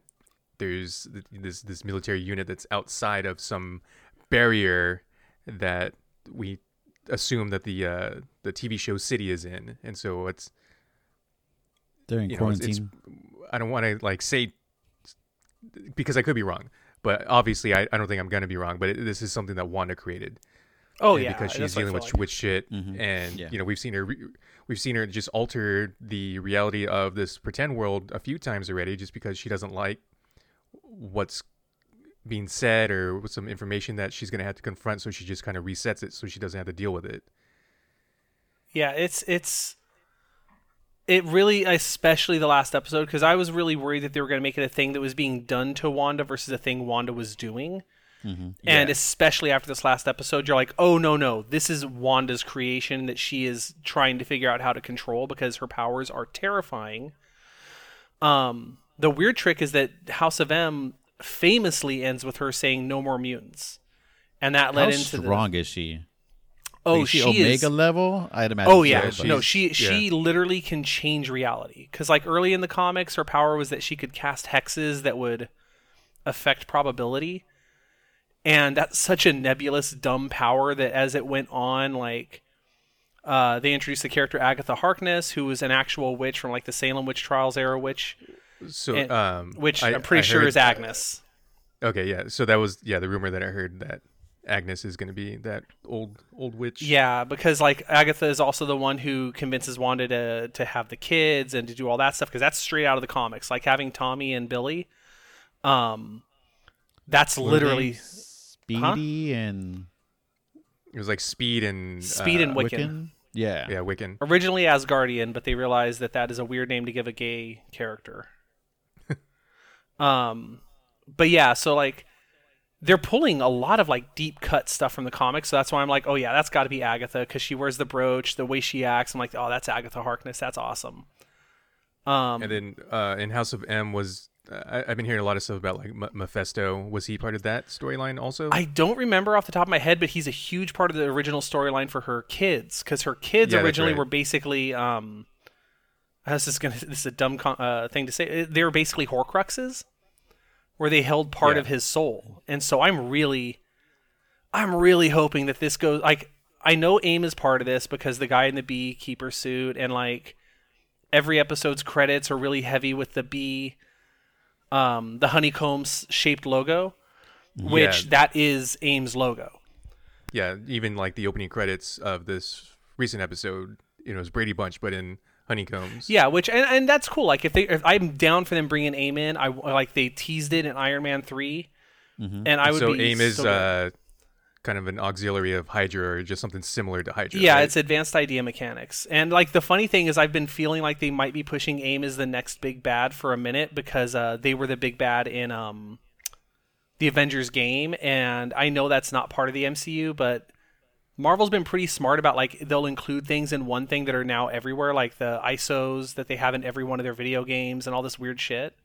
Speaker 3: there's this this military unit that's outside of some barrier that we assume that the uh, the TV show city is in, and so it's
Speaker 1: They're in
Speaker 3: you know, it's,
Speaker 1: quarantine.
Speaker 3: it's I don't want to like say because I could be wrong, but obviously I, I don't think I'm gonna be wrong. But it, this is something that Wanda created.
Speaker 2: oh yeah,
Speaker 3: because she's dealing with
Speaker 2: like.
Speaker 3: with shit,
Speaker 1: Mhm.
Speaker 3: and
Speaker 1: Yeah.
Speaker 3: you know we've seen her re- we've seen her just alter the reality of this pretend world a few times already, just because she doesn't like what's being said or with some information that she's gonna have to confront. So she just kind of resets it so she doesn't have to deal with it.
Speaker 2: Yeah, it's it's it really, especially the last episode, because I was really worried that they were going to make it a thing that was being done to Wanda versus a thing Wanda was doing. And
Speaker 3: Yeah.
Speaker 2: especially after this last episode, you're like, oh no, no, this is Wanda's creation that she is trying to figure out how to control because her powers are terrifying. Um, the weird trick is that House of M famously ends with her saying no more mutants, and that led into.
Speaker 1: How
Speaker 2: into
Speaker 1: strong is she?
Speaker 2: oh
Speaker 1: is she,
Speaker 2: she
Speaker 1: Omega
Speaker 2: is
Speaker 1: level? I'd imagine.
Speaker 2: Oh yeah,
Speaker 1: but-
Speaker 2: no, she she literally can change reality. Because like early in the comics, her power was that she could cast hexes that would affect probability, and that's such a nebulous, dumb power that as it went on, like uh, they introduced the character Agatha Harkness, who was an actual witch from like the Salem witch trials era witch,
Speaker 3: So,
Speaker 2: and-
Speaker 3: um,
Speaker 2: which
Speaker 3: I-
Speaker 2: I, am pretty
Speaker 3: I
Speaker 2: sure
Speaker 3: heard-
Speaker 2: is Agnes.
Speaker 3: Okay, yeah. So that was yeah the rumor that I heard that Agnes is going to be that old old witch.
Speaker 2: Yeah, because like Agatha is also the one who convinces Wanda to to have the kids and to do all that stuff because that's straight out of the comics. Like having Tommy and Billy, um, that's
Speaker 1: Were
Speaker 2: literally
Speaker 1: Speedy and
Speaker 3: It was like Speed and
Speaker 2: Speed
Speaker 3: uh,
Speaker 2: and Wiccan.
Speaker 1: Wiccan. Yeah.
Speaker 3: Yeah, Wiccan.
Speaker 2: originally Asgardian, but they realized that that is a weird name to give a gay character. Um, but yeah, so like they're pulling a lot of like deep cut stuff from the comics, so that's why I'm like, oh yeah, that's got to be Agatha because she wears the brooch, the way she acts. I'm like, oh, that's Agatha Harkness. That's awesome. Um,
Speaker 3: And then uh, in House of M was uh, I, I've been hearing a lot of stuff about like M- Mephisto. Was he part of that storyline also?
Speaker 2: I don't remember off the top of my head, but he's a huge part of the original storyline for her kids because her kids
Speaker 3: Yeah,
Speaker 2: originally
Speaker 3: right.
Speaker 2: were basically. Um, this is gonna. This is a dumb con- uh, thing to say. They were basically Horcruxes, where they held part
Speaker 3: Yeah.
Speaker 2: of his soul, and so I'm really, I'm really hoping that this goes. Like, I know AIM is part of this because the guy in the beekeeper suit and like every episode's credits are really heavy with the bee, um, the honeycomb shaped logo, which
Speaker 3: Yeah.
Speaker 2: that is AIM's logo.
Speaker 3: yeah, even like the opening credits of this recent episode, you know, it was Brady Bunch, but in honeycombs.
Speaker 2: Yeah, which and, and that's cool. Like if they, if I'm down for them bringing AIM in, I like they teased it in Iron Man 3 and I would
Speaker 3: so
Speaker 2: be
Speaker 3: AIM is
Speaker 2: so
Speaker 3: uh, kind of an auxiliary of Hydra, or just something similar to Hydra.
Speaker 2: yeah,
Speaker 3: right?
Speaker 2: it's advanced idea mechanics. And like the funny thing is, I've been feeling like they might be pushing AIM as the next big bad for a minute because uh, they were the big bad in um, the Avengers game, and I know that's not part of the MCU, but Marvel's been pretty smart about like they'll include things in one thing that are now everywhere, like the ISOs that they have in every one of their video games and all this weird shit.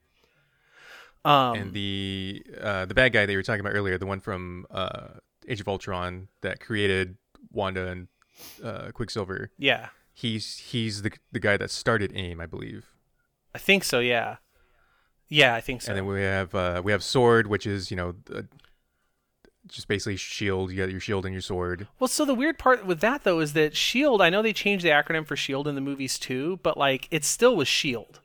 Speaker 2: Um,
Speaker 3: and the uh, the bad guy that you were talking about earlier, the one from uh, Age of Ultron that created Wanda and uh, Quicksilver.
Speaker 2: yeah,
Speaker 3: He's he's the the guy that started AIM, I believe.
Speaker 2: I think so. Yeah, yeah, I think so.
Speaker 3: And then we have uh, we have Sword, which is you know just basically shield. You got your shield and your sword.
Speaker 2: Well, so the weird part with that though is that Shield. I know they changed the acronym for Shield in the movies too, but like it still was Shield.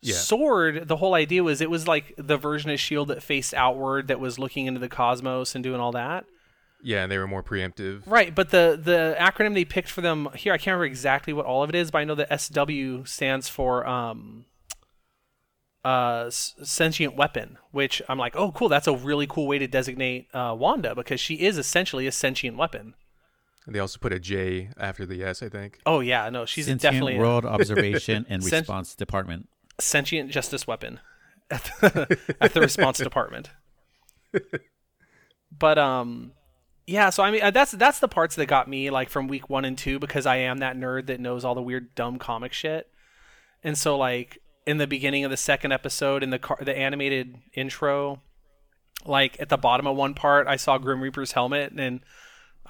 Speaker 3: Yeah.
Speaker 2: Sword. The whole idea was it was like the version of Shield that faced outward, that was looking into the cosmos and doing all that.
Speaker 3: Yeah, and they were more preemptive.
Speaker 2: Right, but the the acronym they picked for them here, I can't remember exactly what all of it is, but I know that SW stands for um, uh, sentient weapon, which I'm like, oh, cool, that's a really cool way to designate uh, Wanda because she is essentially a sentient weapon.
Speaker 3: And they also put a J after the S, I think.
Speaker 2: Oh yeah, no, she's
Speaker 1: Sentient
Speaker 2: definitely a
Speaker 1: World Observation and
Speaker 2: Sent-
Speaker 1: Response Department.
Speaker 2: sentient justice weapon at the, at the response department. But um, yeah. So I mean, uh, that's that's the parts that got me like from week one and two because I am that nerd that knows all the weird dumb comic shit, and so like in the beginning of the second episode in the car, the animated intro, like at the bottom of one part, I saw Grim Reaper's helmet and.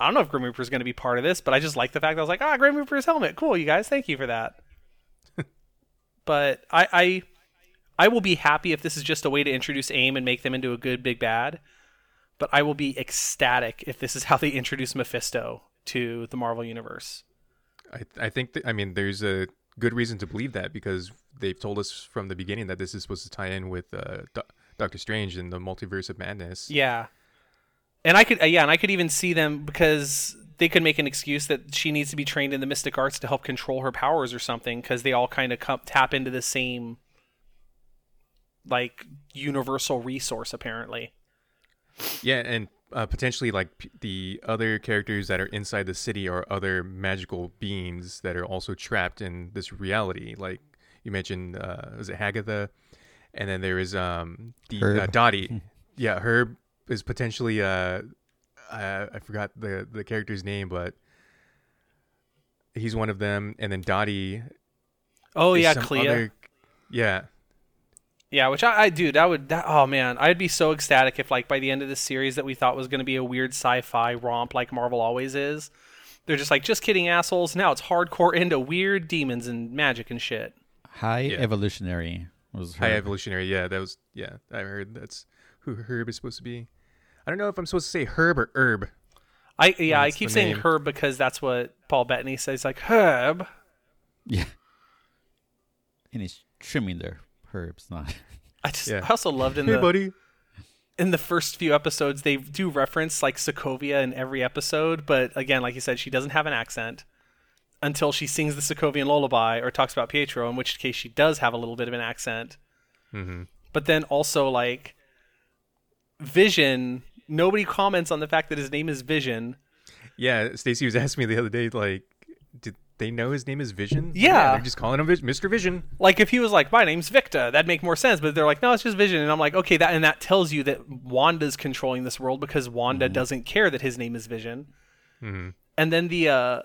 Speaker 2: I don't know if Grim Reaper's going to be part of this, but I just like the fact that I was like, ah, Grim Reaper's helmet. Cool, you guys. Thank you for that. but I, I I will be happy if this is just a way to introduce AIM and make them into a good big bad. But I will be ecstatic if this is how they introduce Mephisto to the Marvel universe.
Speaker 3: I I think that, I mean there's a good reason to believe that because they've told us from the beginning that this is supposed to tie in with uh, Do- Doctor Strange and the Multiverse of Madness.
Speaker 2: Yeah. And I could uh, yeah, and I could even see them because they could make an excuse that she needs to be trained in the mystic arts to help control her powers or something because they all kind of come, tap into the same like universal resource apparently.
Speaker 3: Yeah, and uh, potentially like p- the other characters that are inside the city are other magical beings that are also trapped in this reality. Like you mentioned, uh, was it Hagatha? And then there is um the uh, Dottie. yeah, Herb is potentially uh, uh I forgot the the character's name, but he's one of them. And then Dottie.
Speaker 2: Oh
Speaker 3: is
Speaker 2: yeah,
Speaker 3: some
Speaker 2: Clea.
Speaker 3: other- yeah,
Speaker 2: Yeah, which I, I dude, that would that, oh man, I'd be so ecstatic if like by the end of this series that we thought was going to be a weird sci-fi romp like Marvel always is. They're just like, just kidding, assholes. Now it's hardcore into weird demons and magic and shit.
Speaker 1: High
Speaker 3: Yeah.
Speaker 1: evolutionary was her.
Speaker 3: High evolutionary. Yeah, that was yeah. I heard that's who Herb is supposed to be. I don't know if I'm supposed to say Herb or Herb.
Speaker 2: I yeah, I keep saying
Speaker 3: name.
Speaker 2: Herb because that's what Paul Bettany says. Like Herb.
Speaker 1: Yeah. And he's trimming their herbs, not.
Speaker 2: I just
Speaker 3: Yeah.
Speaker 2: I also loved in
Speaker 3: Hey,
Speaker 2: the
Speaker 3: buddy.
Speaker 2: in the first few episodes they do reference like Sokovia in every episode, but again, like you said, she doesn't have an accent until she sings the Sokovian lullaby or talks about Pietro, in which case she does have a little bit of an accent.
Speaker 3: hmm
Speaker 2: But then also like Vision, nobody comments on the fact that his name is Vision.
Speaker 3: Yeah, Stacy was asking me the other day, like, did they know his name is Vision?
Speaker 2: Yeah.
Speaker 3: they're just calling him Vis- Mr. Vision.
Speaker 2: Like if he was like, "My name's Victor," that'd make more sense. But they're like, "No, it's just Vision," and I'm like, "Okay, that and that tells you that Wanda's controlling this world because Wanda doesn't care that his name is Vision."
Speaker 3: Mhm.
Speaker 2: And then the uh,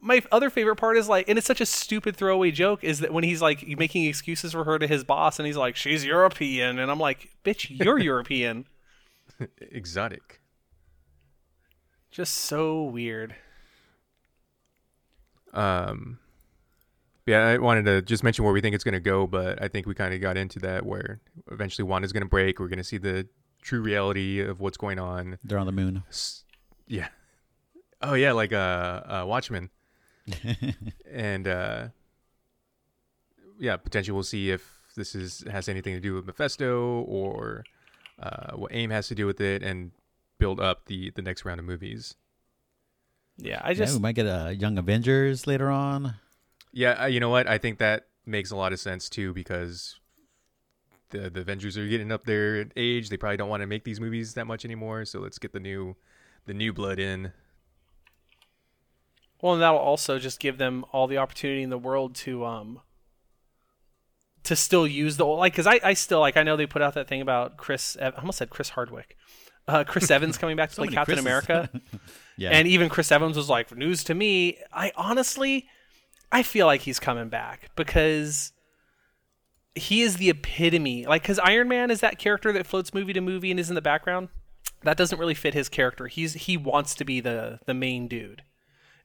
Speaker 2: my other favorite part is like, and it's such a stupid throwaway joke, is that when he's like making excuses for her to his boss, and he's like, "She's European," and I'm like, "Bitch, you're European."
Speaker 3: Exotic.
Speaker 2: Just so weird.
Speaker 3: Um, yeah, I wanted to just mention where we think it's going to go, but I think we kind of got into that where eventually Wanda's going to break. We're going to see the true reality of what's going on.
Speaker 1: They're on the moon.
Speaker 3: Yeah. Oh yeah, like uh, uh Watchmen. and uh yeah, potentially we'll see if this is has anything to do with Mephisto or uh what AIM has to do with it and build up the the next round of movies.
Speaker 2: Yeah, I
Speaker 1: yeah,
Speaker 2: just
Speaker 1: we might get a Young Avengers later on.
Speaker 3: Yeah, uh, you know what? I think that makes a lot of sense too because the the Avengers are getting up their age. They probably don't want to make these movies that much anymore, so let's get the new the new blood in.
Speaker 2: Well, and that'll also just give them all the opportunity in the world to um to still use the old like because I, I still like I know they put out that thing about Chris I almost said Chris Hardwick, uh, Chris Evans coming back to
Speaker 1: So
Speaker 2: play Captain
Speaker 1: Chris's.
Speaker 2: America,
Speaker 1: Yeah.
Speaker 2: and even Chris Evans was like news to me. I honestly, I feel like he's coming back because he is the epitome. Like because Iron Man is that character that floats movie to movie and is in the background. That doesn't really fit his character. He's he wants to be the the main dude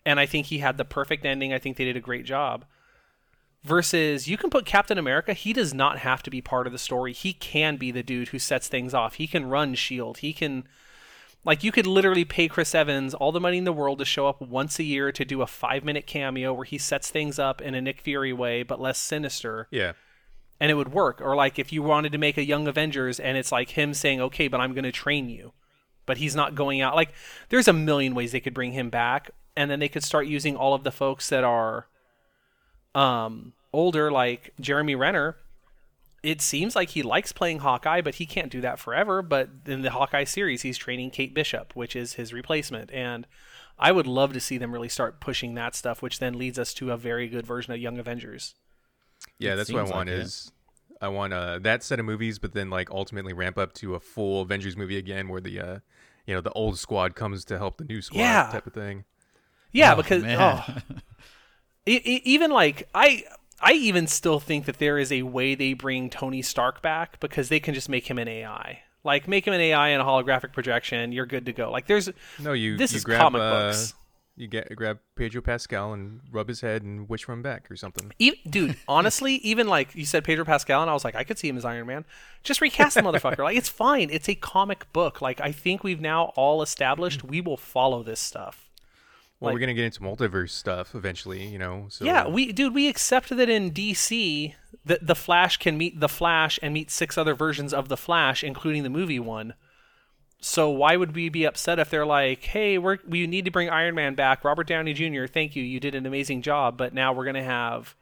Speaker 2: and I think he had the perfect ending. I think they did a great job. Versus, you can put Captain America. He does not have to be part of the story. He can be the dude who sets things off. He can run Shield. He can, like, you could literally pay Chris Evans all the money in the world to show up once a year to do a five minute cameo where he sets things up in a Nick Fury way, but less sinister
Speaker 3: Yeah.
Speaker 2: and it would work. Or like if you wanted to make a Young Avengers and it's like him saying, "Okay, but I'm going to train you," but he's not going out. Like there's a million ways they could bring him back, and then they could start using all of the folks that are um older, like Jeremy Renner. It seems like he likes playing Hawkeye, but he can't do that forever. But in the Hawkeye series, he's training Kate Bishop, which is his replacement, and I would love to see them really start pushing that stuff, which then leads us to a very good version of Young Avengers.
Speaker 3: Yeah,
Speaker 1: It
Speaker 3: that's what I want
Speaker 1: like it.
Speaker 3: is I want uh that set of movies, but then like ultimately ramp up to a full Avengers movie again, where the uh you know the old squad comes to help the new squad
Speaker 2: Yeah.
Speaker 3: type of thing.
Speaker 2: Yeah,
Speaker 1: Oh,
Speaker 2: because
Speaker 1: man.
Speaker 2: oh, E- e- even like I I even still think that there is a way they bring Tony Stark back because they can just make him an AI. Like make him an AI and a holographic projection, you're good to go. Like there's
Speaker 3: No, you
Speaker 2: this
Speaker 3: you
Speaker 2: is
Speaker 3: grab,
Speaker 2: comic
Speaker 3: uh,
Speaker 2: books.
Speaker 3: You get grab Pedro Pascal and rub his head and wish for him back or something.
Speaker 2: E- dude, honestly, even like you said Pedro Pascal and I was like I could see him as Iron Man. Just recast the motherfucker. Like it's fine. It's a comic book. Like I think we've now all established we will follow this stuff.
Speaker 3: Well,
Speaker 2: Like-
Speaker 3: we're gonna get into multiverse stuff eventually, you know. So
Speaker 2: Yeah, we dude, we accept that in DC that the Flash can meet the Flash and meet six other versions of the Flash, including the movie one. So why would we be upset if they're like, "Hey, we're we need to bring Iron Man back, Robert Downey Jr. Thank you, you did an amazing job, but now we're gonna have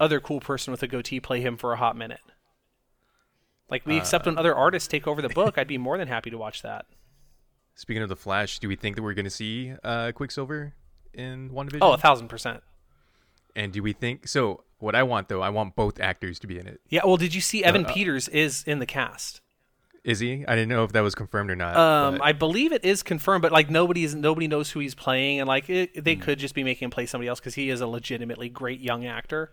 Speaker 2: other cool person with a goatee play him for a hot minute." Like we uh, accept when other artists take over the book, I'd be more than happy to watch that.
Speaker 3: Speaking of the Flash, do we think that we're going to see uh, Quicksilver in WandaVision?
Speaker 2: Oh, a thousand percent.
Speaker 3: and do we think so? What I want though, I want both actors to be in it.
Speaker 2: Yeah. Well, did you see Evan
Speaker 3: uh,
Speaker 2: Peters is in the cast?
Speaker 3: Is he? I didn't know if that was confirmed or not.
Speaker 2: Um,
Speaker 3: but-
Speaker 2: I believe it is confirmed, but like nobody's nobody knows who he's playing, and like it, they could just be making him play somebody else because he is a legitimately great young actor.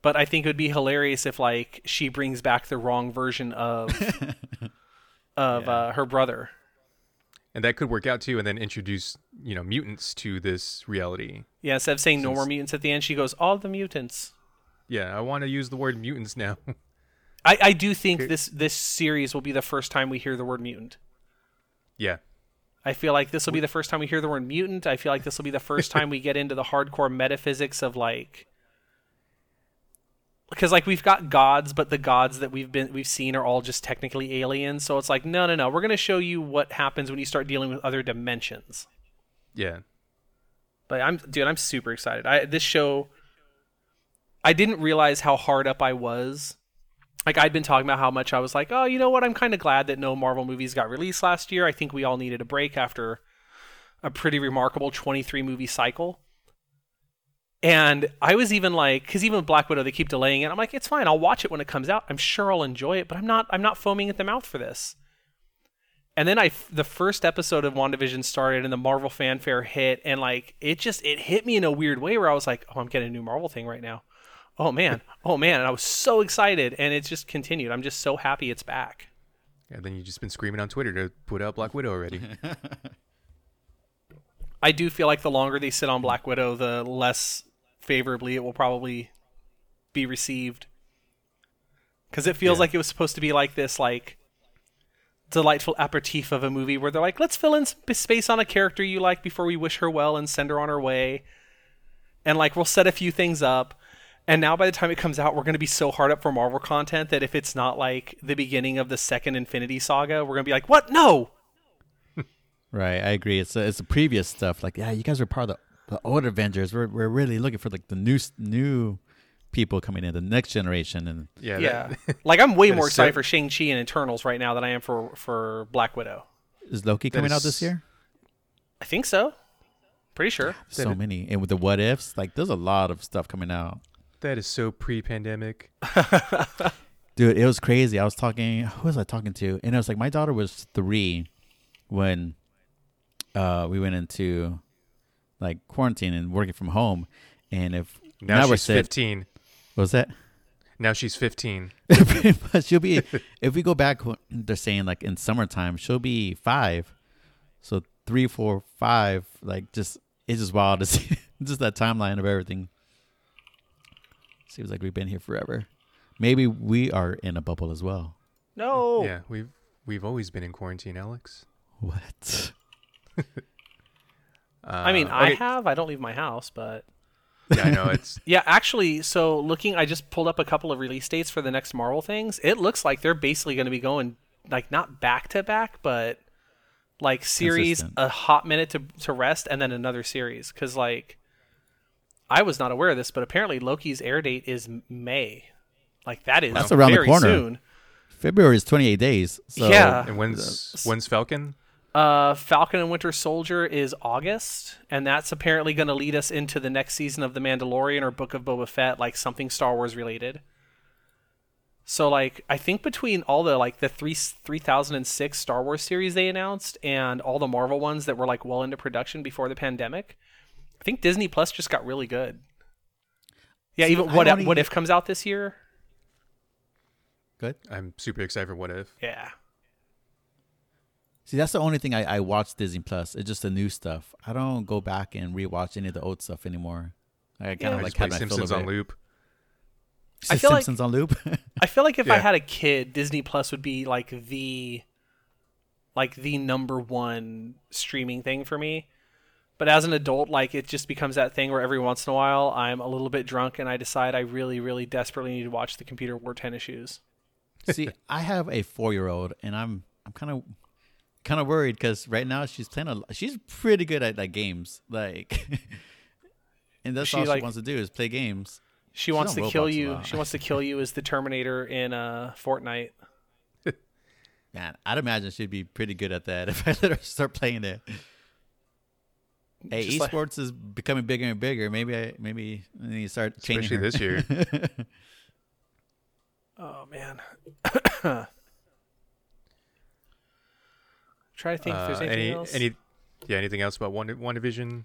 Speaker 2: But I think it would be hilarious if like she brings back the wrong version of of uh, her brother.
Speaker 3: And that could work out too, and then introduce you know mutants to this reality.
Speaker 2: Yeah, instead of saying no more mutants at the end, she goes all the mutants.
Speaker 3: Yeah, I want to use the word mutants now.
Speaker 2: I, I do think this this series will be the first time we hear the word mutant.
Speaker 3: yeah,
Speaker 2: I feel like this will be the first time we hear the word mutant. I feel like this will be the first time we get into the hardcore metaphysics of like because like we've got gods, but the gods that we've been we've seen are all just technically aliens. So it's like no, no, no. We're going to show you what happens when you start dealing with other dimensions.
Speaker 3: yeah.
Speaker 2: But I'm dude, I'm super excited. I this show I didn't realize how hard up I was. Like I'd been talking about how much I was like, "Oh, you know what? I'm kind of glad that no Marvel movies got released last year. I think we all needed a break after a pretty remarkable 23 movie cycle." And I was even like, because even with Black Widow, they keep delaying it. I'm like, it's fine. I'll watch it when it comes out. I'm sure I'll enjoy it, but I'm not. I'm not foaming at the mouth for this. And then I, the first episode of WandaVision started, and the Marvel fanfare hit, and like it just it hit me in a weird way where I was like, oh, I'm getting a new Marvel thing right now. Oh man, oh man, and I was so excited, and it's just continued. I'm just so happy it's back.
Speaker 3: And then you've just been screaming on Twitter to put out Black Widow already.
Speaker 2: I do feel like the longer they sit on Black Widow, the less favorably it will probably be received. Because it feels
Speaker 3: Yeah.
Speaker 2: like it was supposed to be like this, like delightful aperitif of a movie where they're like, let's fill in sp- space on a character you like before we wish her well and send her on her way, and like we'll set a few things up. And now by the time it comes out, we're going to be so hard up for Marvel content that if it's not like the beginning of the second Infinity Saga, we're going to be like, what? No.
Speaker 1: Right, I agree. It's uh, it's the previous stuff. Like, yeah, you guys are part of the, the old Avengers. We're we're really looking for like the new new people coming in, the next generation, and
Speaker 3: Yeah,
Speaker 2: Yeah.
Speaker 3: that-
Speaker 2: like I'm way more
Speaker 3: is so-
Speaker 2: excited for Shang-Chi and Eternals right now than I am for for Black Widow.
Speaker 1: is Loki coming out this year?
Speaker 2: I think so. Pretty sure.
Speaker 1: So many, and with the what ifs, like there's a lot of stuff coming out.
Speaker 3: that is so pre-pandemic.
Speaker 1: Dude, it was crazy. I was talking. Who was I talking to? And it was like my daughter was three when uh, we went into like quarantine and working from home. And if
Speaker 3: Now,
Speaker 1: we're
Speaker 3: she's 15.
Speaker 1: what was that?
Speaker 3: Now she's 15.
Speaker 1: She'll be. if we go back, they're saying like in summertime, she'll be five. So three, four, five. Like just it's just wild to see just that timeline of everything. Seems like we've been here forever. Maybe we are in a bubble as well.
Speaker 2: No.
Speaker 3: Yeah, we've we've always been in quarantine, Alex.
Speaker 1: What?
Speaker 2: I mean,
Speaker 3: Uh,
Speaker 2: I have. I don't leave my house, but
Speaker 3: Yeah, I know it's
Speaker 2: yeah, actually, so looking, I just pulled up a couple of release dates for the next Marvel things. It looks like they're basically going to be going like not back to back, but like series
Speaker 1: Consistent.
Speaker 2: a hot minute to to rest and then another series because like I was not aware of this, but apparently Loki's air date is May. Like that is
Speaker 1: That's around the corner.
Speaker 2: soon.
Speaker 1: February is 28 days. So
Speaker 2: Yeah.
Speaker 3: and when's when's Falcon?
Speaker 2: Uh, Falcon and Winter Soldier is August, and that's apparently going to lead us into the next season of The Mandalorian or Book of Boba Fett, like something Star Wars related. So, like, I think between all the like the three three thousand and six Star Wars series they announced and all the Marvel ones that were like well into production before the pandemic, I think Disney Plus just got really good. Yeah,
Speaker 1: See,
Speaker 2: even
Speaker 1: I
Speaker 2: what
Speaker 1: don't
Speaker 2: what
Speaker 1: even-
Speaker 2: if comes out this year?
Speaker 1: good.
Speaker 3: I'm super excited for What If.
Speaker 2: Yeah,
Speaker 1: See, that's the only thing I, I watch Disney Plus. It's just the new stuff. I don't go back and rewatch any of the old stuff anymore. I kind
Speaker 2: Yeah.
Speaker 1: of
Speaker 3: I
Speaker 1: like
Speaker 3: just play
Speaker 1: had my fill
Speaker 3: Simpsons
Speaker 1: of
Speaker 3: on
Speaker 1: it.
Speaker 3: loop.
Speaker 2: I
Speaker 1: it
Speaker 2: feel like-
Speaker 1: Simpsons on loop.
Speaker 2: I feel like if I had a kid, Disney Plus would be like the like the number one streaming thing for me. But as an adult, like it just becomes that thing where every once in a while I'm a little bit drunk and I decide I really, really desperately need to watch the computer wore tennis shoes.
Speaker 1: See, I have a four year old, and I'm I'm kind of kind of worried because right now she's playing a she's pretty good at like games, like, and that's
Speaker 2: She,
Speaker 1: all
Speaker 2: like-
Speaker 1: she wants to do is play games.
Speaker 2: She wants to kill
Speaker 1: Roblox a
Speaker 2: you. She wants to kill you as the Terminator in uh, Fortnite.
Speaker 1: Man, I'd imagine she'd be pretty good at that if I let her start playing it. Hey,
Speaker 2: Just like-
Speaker 1: esports is becoming bigger and bigger. Maybe I maybe I need to start changing
Speaker 3: Especially
Speaker 1: her.
Speaker 3: this year.
Speaker 2: Oh man. Try to think if there's
Speaker 3: Uh,
Speaker 2: anything
Speaker 3: any,
Speaker 2: else.
Speaker 3: any, yeah, anything else about one WandaVision?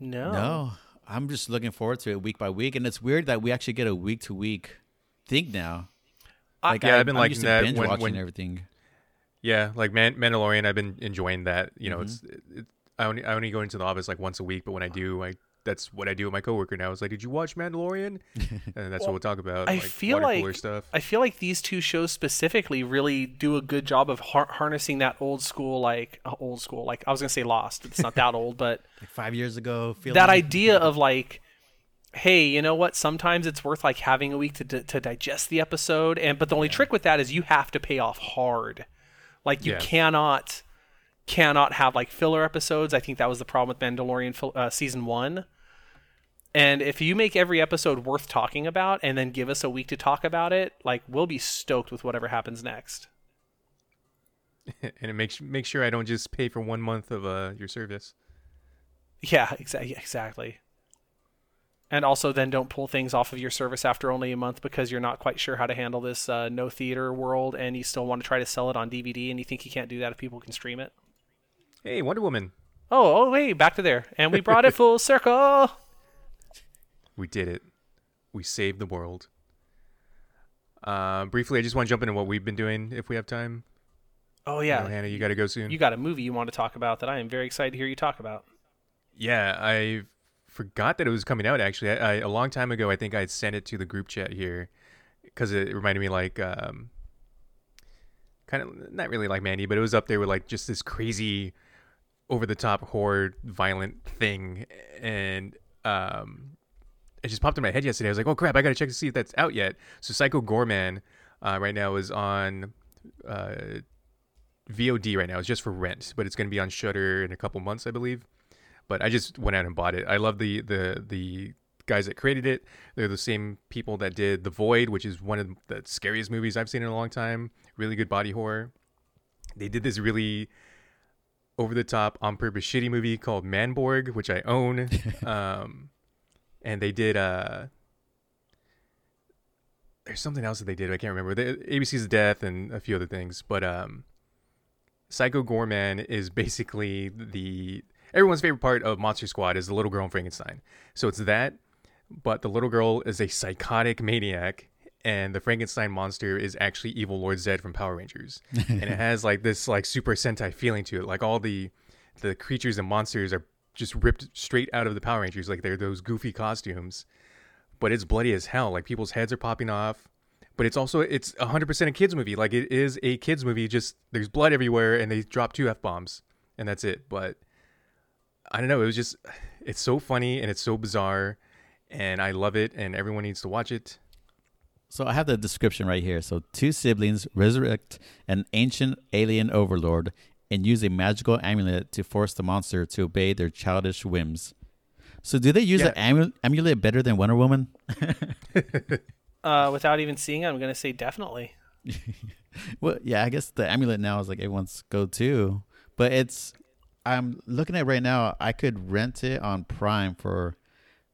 Speaker 2: no.
Speaker 1: No, I'm just looking forward to it week by week, and it's weird that we actually get a week to week thing now.
Speaker 2: I,
Speaker 3: yeah,
Speaker 1: I,
Speaker 3: I've been
Speaker 1: I'm
Speaker 3: liking
Speaker 1: used to
Speaker 3: that
Speaker 1: binge
Speaker 3: when-
Speaker 1: watching
Speaker 3: when-
Speaker 1: everything.
Speaker 3: Yeah, like Man- Mandalorian, I've been enjoying that. You know,
Speaker 1: Mhm.
Speaker 3: it's it, I only I only go into the office like once a week, but when I do, I that's what I do with my coworker now. It's like, did you watch Mandalorian? And that's
Speaker 2: Well,
Speaker 3: what we'll talk about.
Speaker 2: I
Speaker 3: like
Speaker 2: feel like
Speaker 3: stuff.
Speaker 2: I feel like these two shows specifically really do a good job of har- harnessing that old school, like uh, old school, like I was gonna say Lost. It's not that old, but
Speaker 1: Like five years ago, feeling
Speaker 2: that idea of like hey you know what sometimes it's worth like having a week to, to, to digest the episode and but the only trick with that is you have to pay off hard like you
Speaker 3: Yeah.
Speaker 2: cannot cannot have like filler episodes i think that was the problem with mandalorian fil- uh, season one and if you make every episode worth talking about and then give us a week to talk about it like we'll be stoked with whatever happens next
Speaker 3: and it makes make sure I don't just pay for one month of uh your service.
Speaker 2: Yeah, exactly. Exactly. And also, then don't pull things off of your service after only a month because you're not quite sure how to handle this uh, no theater world, and you still want to try to sell it on DVD, and you think you can't do that if people can stream it.
Speaker 3: Hey, Wonder Woman,
Speaker 2: Oh, oh, hey, back to there, and we brought it full circle.
Speaker 3: We did it. We saved the world. Uh, briefly, I just want to jump into what we've been doing if we have time.
Speaker 2: Oh
Speaker 3: I know,
Speaker 2: yeah,
Speaker 3: Hannah, you got to go soon.
Speaker 2: you got a movie you want to talk about that I am very excited to hear you talk about.
Speaker 3: Yeah, I forgot that it was coming out. Actually, I, I a long time ago, I think I had sent it to the group chat here because it reminded me like um, kind of not really like Mandy, but it was up there with like just this crazy, over the top horror violent thing, and um, it just popped in my head yesterday. I was like, oh crap, I gotta check to see if that's out yet. So Psycho Goreman uh, right now is on. Uh, VOD right now. It's just for rent, but it's going to be on Shudder in a couple months, I believe but I just went out and bought it. I love the the the guys that created it. They're the same people that did The Void, which is one of the scariest movies I've seen in a long time. Really good body horror. They did this really over the top on purpose shitty movie called Manborg, which I own. um, and they did uh there's something else that they did. I can't remember. They, ABC's Death and a few other things, but um Psycho Goreman is basically the everyone's favorite part of Monster Squad is the little girl in Frankenstein. So it's that, but the little girl is a psychotic maniac, and the Frankenstein monster is actually Evil Lord Zed from Power Rangers, and it has like this like Super Sentai feeling to it. Like all the the creatures and monsters are just ripped straight out of the Power Rangers, like they're those goofy costumes. But it's bloody as hell. Like people's heads are popping off. But it's also it's 100% a kids movie. Like it is a kids movie. Just there's blood everywhere, and they drop two f bombs, and that's it. But I don't know. It was just, it's so funny and it's so bizarre, and I love it, and everyone needs to watch it.
Speaker 1: So I have the description right here. So two siblings resurrect an ancient alien overlord and use a magical amulet to force the monster to obey their childish whims. So do they use
Speaker 3: Yeah.
Speaker 1: the amu- amulet better than Wonder Woman?
Speaker 2: Uh, without even seeing it, I'm gonna say definitely.
Speaker 1: Well, yeah, I guess the amulet now is like everyone's go-to, but it's. I'm looking at right now. I could rent it on Prime for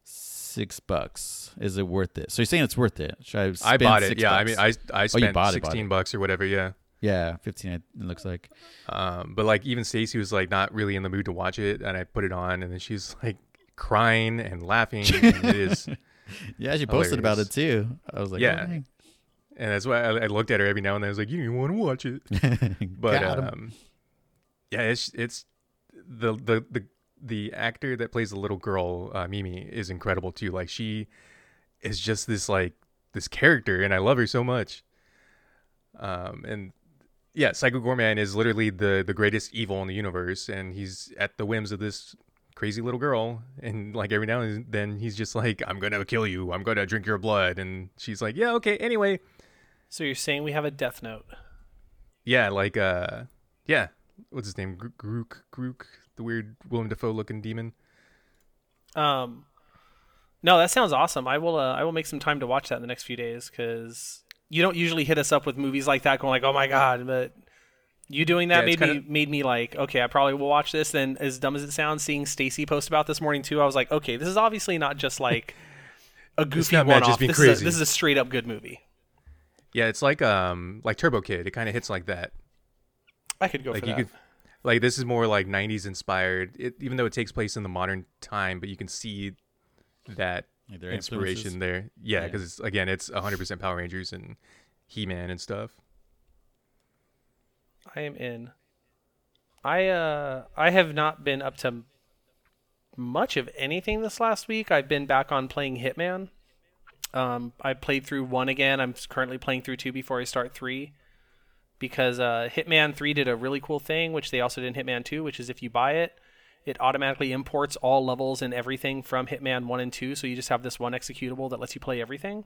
Speaker 1: six bucks. Is it worth it? So you're saying it's worth it? Should I?
Speaker 3: I bought it.
Speaker 1: six
Speaker 3: Yeah, I mean, I I spent
Speaker 1: bought
Speaker 3: 16
Speaker 1: it.
Speaker 3: bucks or whatever. Yeah.
Speaker 1: Yeah, fifteen. It looks like.
Speaker 3: Um, but like even Stacy was like not really in the mood to watch it, and I put it on, and then she's like crying and laughing. and it is,
Speaker 1: Yeah, she posted about it too. I was like,
Speaker 3: Yeah.
Speaker 1: oh,
Speaker 3: and that's why I, I looked at her every now and then. I was like, "You want to watch it?" But um, yeah, it's it's the the the the actor that plays the little girl, uh, Mimi, is incredible too. Like she is just this like this character, and I love her so much. Um, and yeah, Psycho Goreman is literally the the greatest evil in the universe, and he's at the whims of this crazy little girl. And like every now and then, he's just like, "I'm gonna kill you. I'm gonna drink your blood," and she's like, "Yeah, okay. Anyway."
Speaker 2: So you're saying we have a Death Note?
Speaker 3: Yeah, like uh, yeah. What's his name? Gr- Grook, Grook, the weird Willem Dafoe looking demon.
Speaker 2: Um, no, that sounds awesome. I will. Uh, I will make some time to watch that in the next few days because you don't usually hit us up with movies like that, going like, "Oh my god!" But you doing that
Speaker 3: Yeah,
Speaker 2: made me
Speaker 3: kinda-
Speaker 2: made me like, okay, I probably will watch this. Then, as dumb as it sounds, seeing Stacy post about this morning too, I was like, okay, this is obviously not just like a goofy one off. This, is a- this is a straight up good movie.
Speaker 3: Yeah, it's like um like Turbo Kid. It kind of hits like that.
Speaker 2: I could go
Speaker 3: like
Speaker 2: for
Speaker 3: you
Speaker 2: that.
Speaker 3: could like this is more like 90s inspired. It, even though it takes place in the modern time, but you can see that
Speaker 1: Like their
Speaker 3: inspiration
Speaker 1: influences.
Speaker 3: there. Yeah,
Speaker 1: Yeah.
Speaker 3: because it's again, it's 100% Power Rangers and He-Man and stuff.
Speaker 2: I am in. I uh I have not been up to much of anything this last week. I've been back on playing Hitman. Um, I played through one again. I'm currently playing through two before I start three, because uh, Hitman three did a really cool thing, which they also did in Hitman two, which is if you buy it, it automatically imports all levels and everything from Hitman one and two. So you just have this one executable that lets you play everything.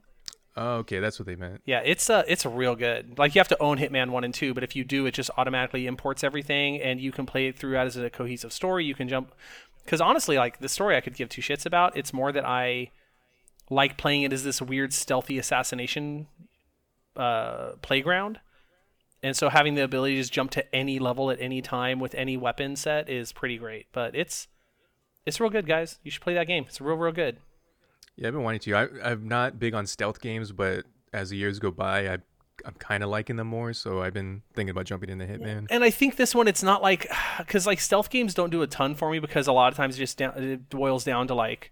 Speaker 3: Oh, okay, that's what they meant.
Speaker 2: Yeah, it's uh it's real good. Like you have to own Hitman 1 and 2, but if you do it just automatically imports everything and you can play it throughout as a cohesive story. You can jump cuz honestly like the story I could give two shits about. It's more that I like playing it as this weird stealthy assassination uh playground. And so having the ability to just jump to any level at any time with any weapon set is pretty great. But it's it's real good, guys. You should play that game. It's real real good.
Speaker 3: Yeah, I've been wanting to. I, I'm not big on stealth games, but as the years go by, I, I'm kind of liking them more. So I've been thinking about jumping into Hitman.
Speaker 2: And I think this one, it's not like because like stealth games don't do a ton for me because a lot of times it just down, it boils down to like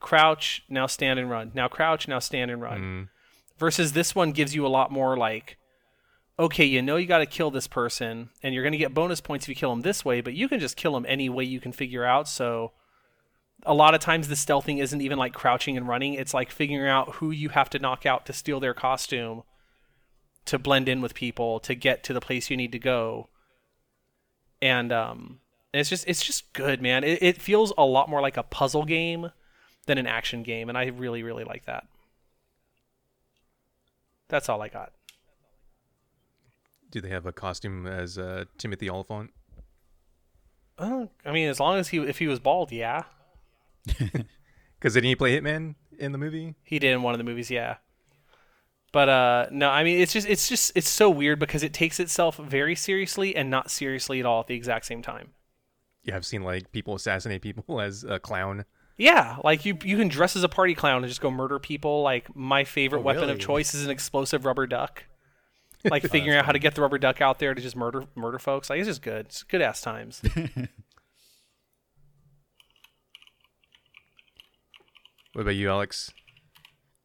Speaker 2: crouch now stand and run now crouch now stand and run mm. versus this one gives you a lot more like okay you know you got to kill this person and you're going to get bonus points if you kill them this way but you can just kill them any way you can figure out so a lot of times the stealthing isn't even like crouching and running. It's like figuring out who you have to knock out to steal their costume to blend in with people to get to the place you need to go. And um it's just it's just good man. It, it feels a lot more like a puzzle game than an action game and i really really like that. That's all i got
Speaker 3: Do they have a costume as uh, Timothy Olyphant?
Speaker 2: uh, i mean as long as he if he was bald yeah
Speaker 3: Because didn't he play Hitman in the movie?
Speaker 2: he did in one of the movies yeah but uh no i mean it's just it's just it's so weird because it takes itself very seriously and not seriously at all at the exact same time
Speaker 3: Yeah, I've seen like people assassinate people as a clown.
Speaker 2: Yeah, like you you can dress as a party clown and just go murder people. Like my favorite
Speaker 1: Oh,
Speaker 2: weapon of choice is an explosive rubber duck. Like figuring out how to get the rubber duck out there to just murder murder folks. Like it's just good. It's good ass times.
Speaker 3: What about you, Alex?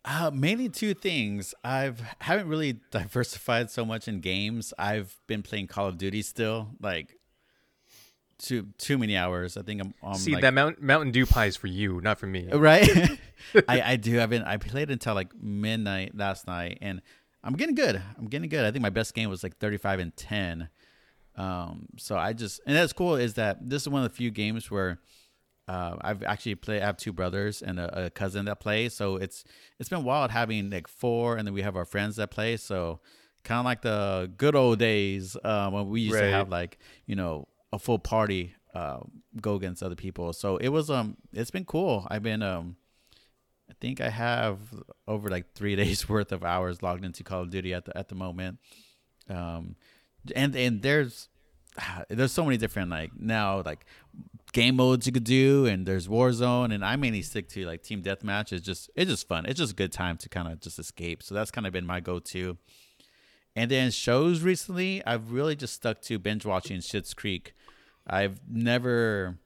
Speaker 1: Uh, mainly two things. I've haven't really diversified so much in games. I've been playing Call of Duty still, like too too many hours. I think I'm. I'm
Speaker 3: See
Speaker 1: like,
Speaker 3: that Mount, Mountain Dew pie is for you, not for me.
Speaker 1: right? I I do. I've been. I played until like midnight last night, and I'm getting good. I'm getting good. I think my best game was like 35 and 10. Um, so I just and that's cool is that this is one of the few games where uh, I've actually played. I have two brothers and a, a cousin that play. So it's it's been wild having like four, and then we have our friends that play. So kind of like the good old days uh, when we used to have like you know a full party uh, go against other people. So it was um it's been cool. I've been um I think I have over like three days worth of hours logged into Call of Duty at the at the moment. Um, and and there's there's so many different like now like game modes you could do, and there's Warzone, and I mainly stick to like team deathmatch. It's just it's just fun. It's just a good time to kind of just escape. So that's kind of been my go-to. And then shows recently, I've really just stuck to binge watching Schitt's Creek. I've never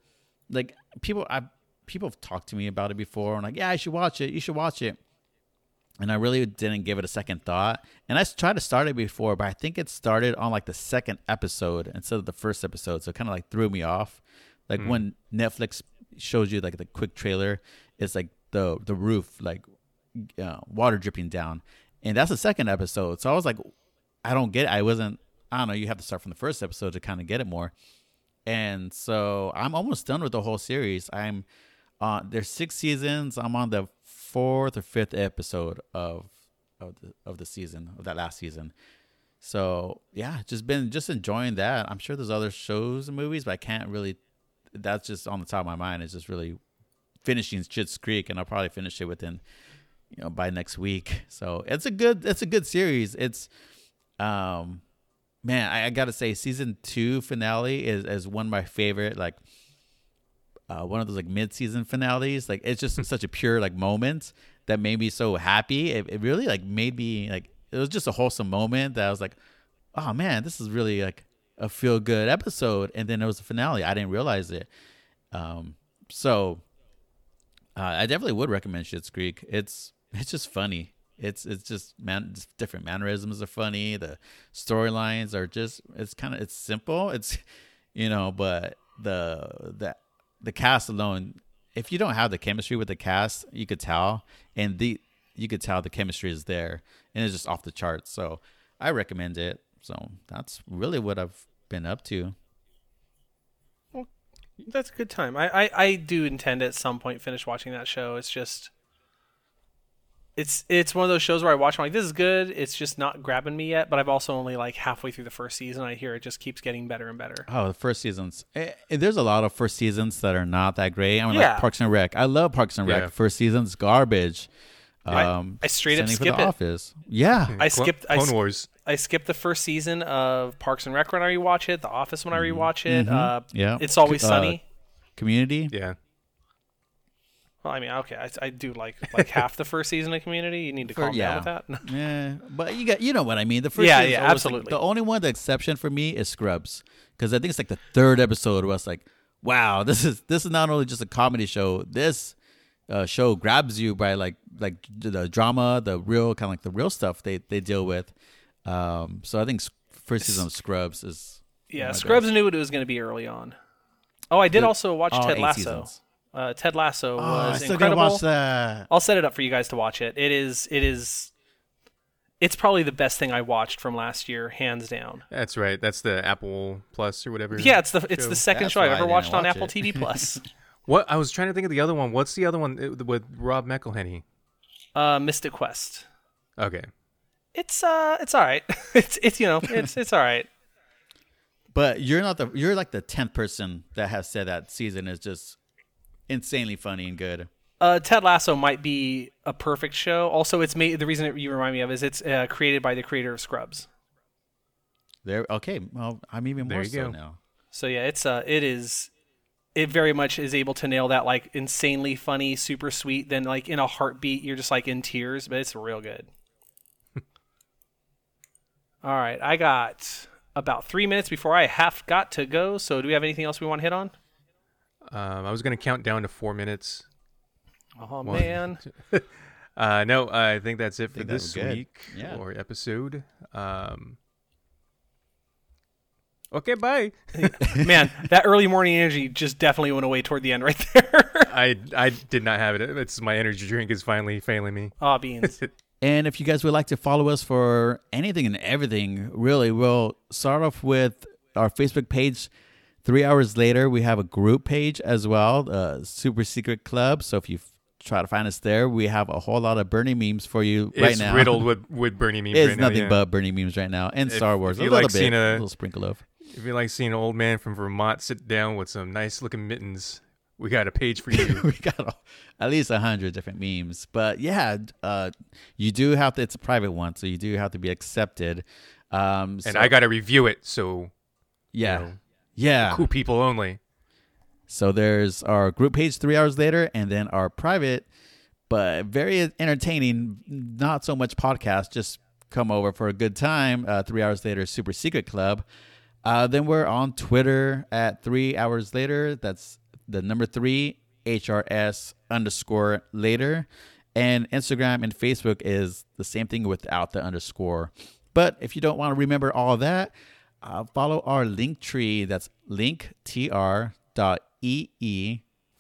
Speaker 1: like people I people have talked to me about it before and like, yeah, I should watch it. You should watch it. And I really didn't give it a second thought. And I tried to start it before, but I think it started on like the second episode instead of the first episode. So it kind of like threw me off. Like when Netflix shows you like the quick trailer, it's like the the roof like uh, water dripping down, and that's the second episode. So I was like, I don't get it. I wasn't. I don't know. You have to start from the first episode to kind of get it more. And so I'm almost done with the whole series. I'm uh there's six seasons. I'm on the fourth or fifth episode of of the of the season of that last season. So yeah, just been just enjoying that. I'm sure there's other shows and movies, but I can't really. That's just on the top of my mind. It's just really finishing Schitt's Creek, and I'll probably finish it within you know by next week. So it's a good it's a good series. It's um man, I, I gotta say season two finale is is one of my favorite like uh, one of those like mid season finales. Like it's just such a pure like moment that made me so happy. It, it really like made me like it was just a wholesome moment that I was like, oh man, this is really like a feel good episode. And then it was a finale. I didn't realize it. Um, so uh, I definitely would recommend Schitt's Creek. It's it's just funny. It's it's just man, just different mannerisms are funny. The storylines are just it's kind of it's simple. It's you know, but the the the cast alone. If you don't have the chemistry with the cast, you could tell, and the you could tell the chemistry is there, and it's just off the charts. So I recommend it. So that's really what I've been up to.
Speaker 2: Well, That's a good time. I, I, I do intend at some point finish watching that show. It's just it's it's one of those shows where I watch I'm like this is good. It's just not grabbing me yet, but I've also only like halfway through the first season. I hear it just keeps getting better and better.
Speaker 1: Oh, the first seasons. Eh, eh, there's a lot of first seasons that are not that great. I mean,
Speaker 2: Yeah.
Speaker 1: like Parks and Rec. I love Parks and Rec.
Speaker 3: Yeah.
Speaker 1: First season's garbage.
Speaker 2: I-
Speaker 1: Um,
Speaker 2: I straight up
Speaker 1: same
Speaker 2: skip
Speaker 1: The
Speaker 2: it.
Speaker 1: Office. Yeah.
Speaker 2: I skipped I,
Speaker 3: Clone
Speaker 2: s-
Speaker 3: Wars.
Speaker 2: I skipped the first season of Parks and Rec when I rewatch it. The Office when I rewatch it. Uh,
Speaker 1: Mm-hmm. Yeah.
Speaker 2: It's always
Speaker 1: Uh,
Speaker 2: sunny.
Speaker 1: Community.
Speaker 3: Yeah.
Speaker 2: Well, I mean, okay, I, I do like like half the first season of Community. You need to
Speaker 1: For-
Speaker 2: calm
Speaker 1: yeah.
Speaker 2: down with that.
Speaker 1: Yeah, but you got you know what I mean. The first
Speaker 2: Yeah, yeah,
Speaker 1: always, like-
Speaker 2: absolutely.
Speaker 1: the only one the exception for me is Scrubs because I think it's like the third episode where it's like, wow, this is this is not only just a comedy show. This uh, show grabs you by like like the drama, the real kind of like the real stuff they they deal with. Um, so I think first season of Scrubs is
Speaker 2: Yeah, Scrubs knew what it was going to be early on. Oh, I did also watch
Speaker 1: all
Speaker 2: Ted Lasso.
Speaker 1: seasons.
Speaker 2: Uh, Ted Lasso
Speaker 1: Oh, I still
Speaker 2: incredible.
Speaker 1: Gotta watch that.
Speaker 2: I'll set it up for you guys to watch it. It is it is it's probably the best thing I watched from last year, hands down.
Speaker 3: That's right. That's the Apple Plus or whatever.
Speaker 2: Yeah, it's the it's
Speaker 3: show.
Speaker 2: the second
Speaker 1: That's
Speaker 2: show I've ever
Speaker 1: didn't
Speaker 2: watched on
Speaker 1: watch
Speaker 2: Apple. TV Plus.
Speaker 3: What I was trying to think of the other one. What's the other one uh, with Rob McElhenney?
Speaker 2: uh, Mythic Quest.
Speaker 3: Okay.
Speaker 2: It's uh, it's all right. it's it's you know it's it's all right.
Speaker 1: But you're not the you're like the tenth person that has said that season is just insanely funny and good.
Speaker 2: Uh, Ted Lasso might be a perfect show. Also, it's made the reason it, you remind me of is it's uh, created by the creator of Scrubs.
Speaker 1: There, okay. Well, I'm even
Speaker 3: There
Speaker 1: more
Speaker 3: you
Speaker 1: so
Speaker 3: go.
Speaker 1: now.
Speaker 2: So yeah, it's uh, it is, it very much is able to nail that like insanely funny, super sweet. Then like in a heartbeat, you're just like in tears, but it's real good. All right, I got about three minutes before I have got to go. So do we have anything else we want to hit on?
Speaker 3: Um, I was gonna count down to four minutes.
Speaker 2: Oh
Speaker 3: One.
Speaker 2: man,
Speaker 3: Uh, no, I think that's it for this week
Speaker 1: Yeah.
Speaker 3: or episode. Um, okay, bye.
Speaker 2: man, that early morning energy just definitely went away toward the end right there.
Speaker 3: I I did not have it. It's my energy drink is finally failing me.
Speaker 2: Aw, beans.
Speaker 1: And if you guys would like to follow us for anything and everything, really, we'll start off with our Facebook page. Three hours later, we have a group page as well, uh, Super Secret Club. So if you f- try to find us there, we have a whole lot of Bernie memes for you right now.
Speaker 3: it's
Speaker 1: now.
Speaker 3: riddled with with Bernie memes.
Speaker 1: It's
Speaker 3: right now,
Speaker 1: nothing
Speaker 3: yeah.
Speaker 1: but Bernie memes right now, and
Speaker 3: If-
Speaker 1: Star Wars.
Speaker 3: if
Speaker 1: A
Speaker 3: you
Speaker 1: little
Speaker 3: like
Speaker 1: bit,
Speaker 3: seeing
Speaker 1: a
Speaker 3: a-
Speaker 1: little sprinkle of.
Speaker 3: If you like seeing an old man from Vermont sit down with some nice looking mittens, we got a page for you.
Speaker 1: we got a, at least a hundred different memes. But yeah, uh, you do have to. It's a private one, so you do have to be accepted. Um,
Speaker 3: and
Speaker 1: so-
Speaker 3: I got to review it, so
Speaker 1: yeah,
Speaker 3: know,
Speaker 1: yeah.
Speaker 3: cool people only.
Speaker 1: So there's our group page three hours later, and then our private, but very entertaining, not so much podcast. Just come over for a good time. Uh, three hours later, super secret club. Uh, then we're on Twitter at three hours later. That's the number three HRS underscore later, and Instagram and Facebook is the same thing without the underscore. But if you don't want to remember all that, uh, follow our link tree. That's linktr.ee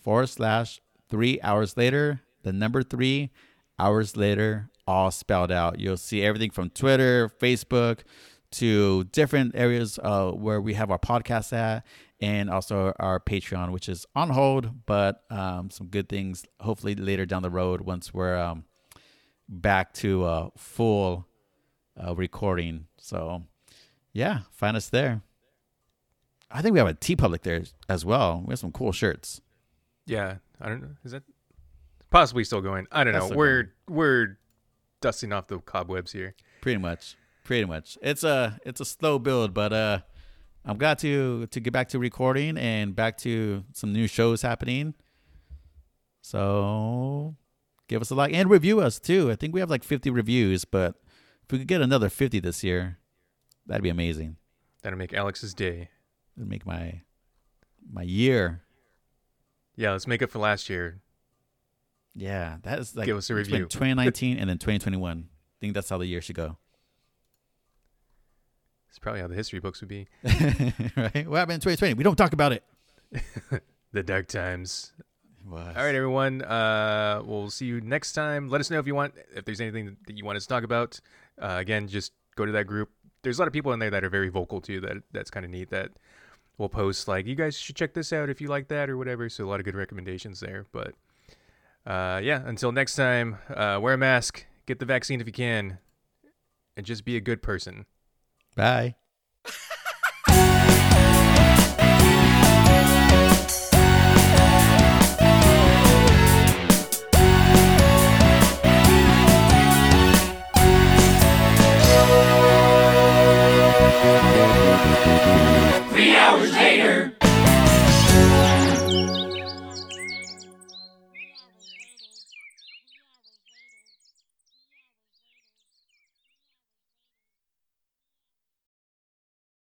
Speaker 1: forward slash three hours later, the number three hours later, all spelled out. You'll see everything from Twitter, Facebook, to different areas uh, where we have our podcast at, and also our Patreon, which is on hold, but um, some good things hopefully later down the road once we're um, back to uh, full uh, recording. So, yeah, find us there. I think we have a TeePublic there as well. We have some cool shirts.
Speaker 3: Yeah, I don't know. Is that possibly still going. I don't
Speaker 1: That's
Speaker 3: know. We're we're dusting off the cobwebs here.
Speaker 1: Pretty much. Pretty much. It's a it's a slow build, but uh I'm glad to to get back to recording and back to some new shows happening. So give us a like and review us too. I think we have like 50 reviews, but if we could get another 50 this year, that'd be amazing.
Speaker 3: That'd make Alex's day.
Speaker 1: It'd make my my year.
Speaker 3: Yeah, let's make it for last year.
Speaker 1: Yeah, that is like
Speaker 3: Give us a review.
Speaker 1: 2019 and then 2021. I think that's how the year should go.
Speaker 3: It's probably how the history books would be.
Speaker 1: right? What happened in 2020? We don't talk about it.
Speaker 3: The dark times. All right, everyone. Uh, we'll see you next time. Let us know if you want, if there's anything that you want us to talk about. Uh, again, just go to that group. There's a lot of people in there that are very vocal too. That that's kind of neat. That will post like, you guys should check this out if you like that or whatever. So a lot of good recommendations there. But uh, yeah, until next time, uh, wear a mask, get the vaccine if you can, and just be a good person.
Speaker 1: Bye.
Speaker 5: Three hours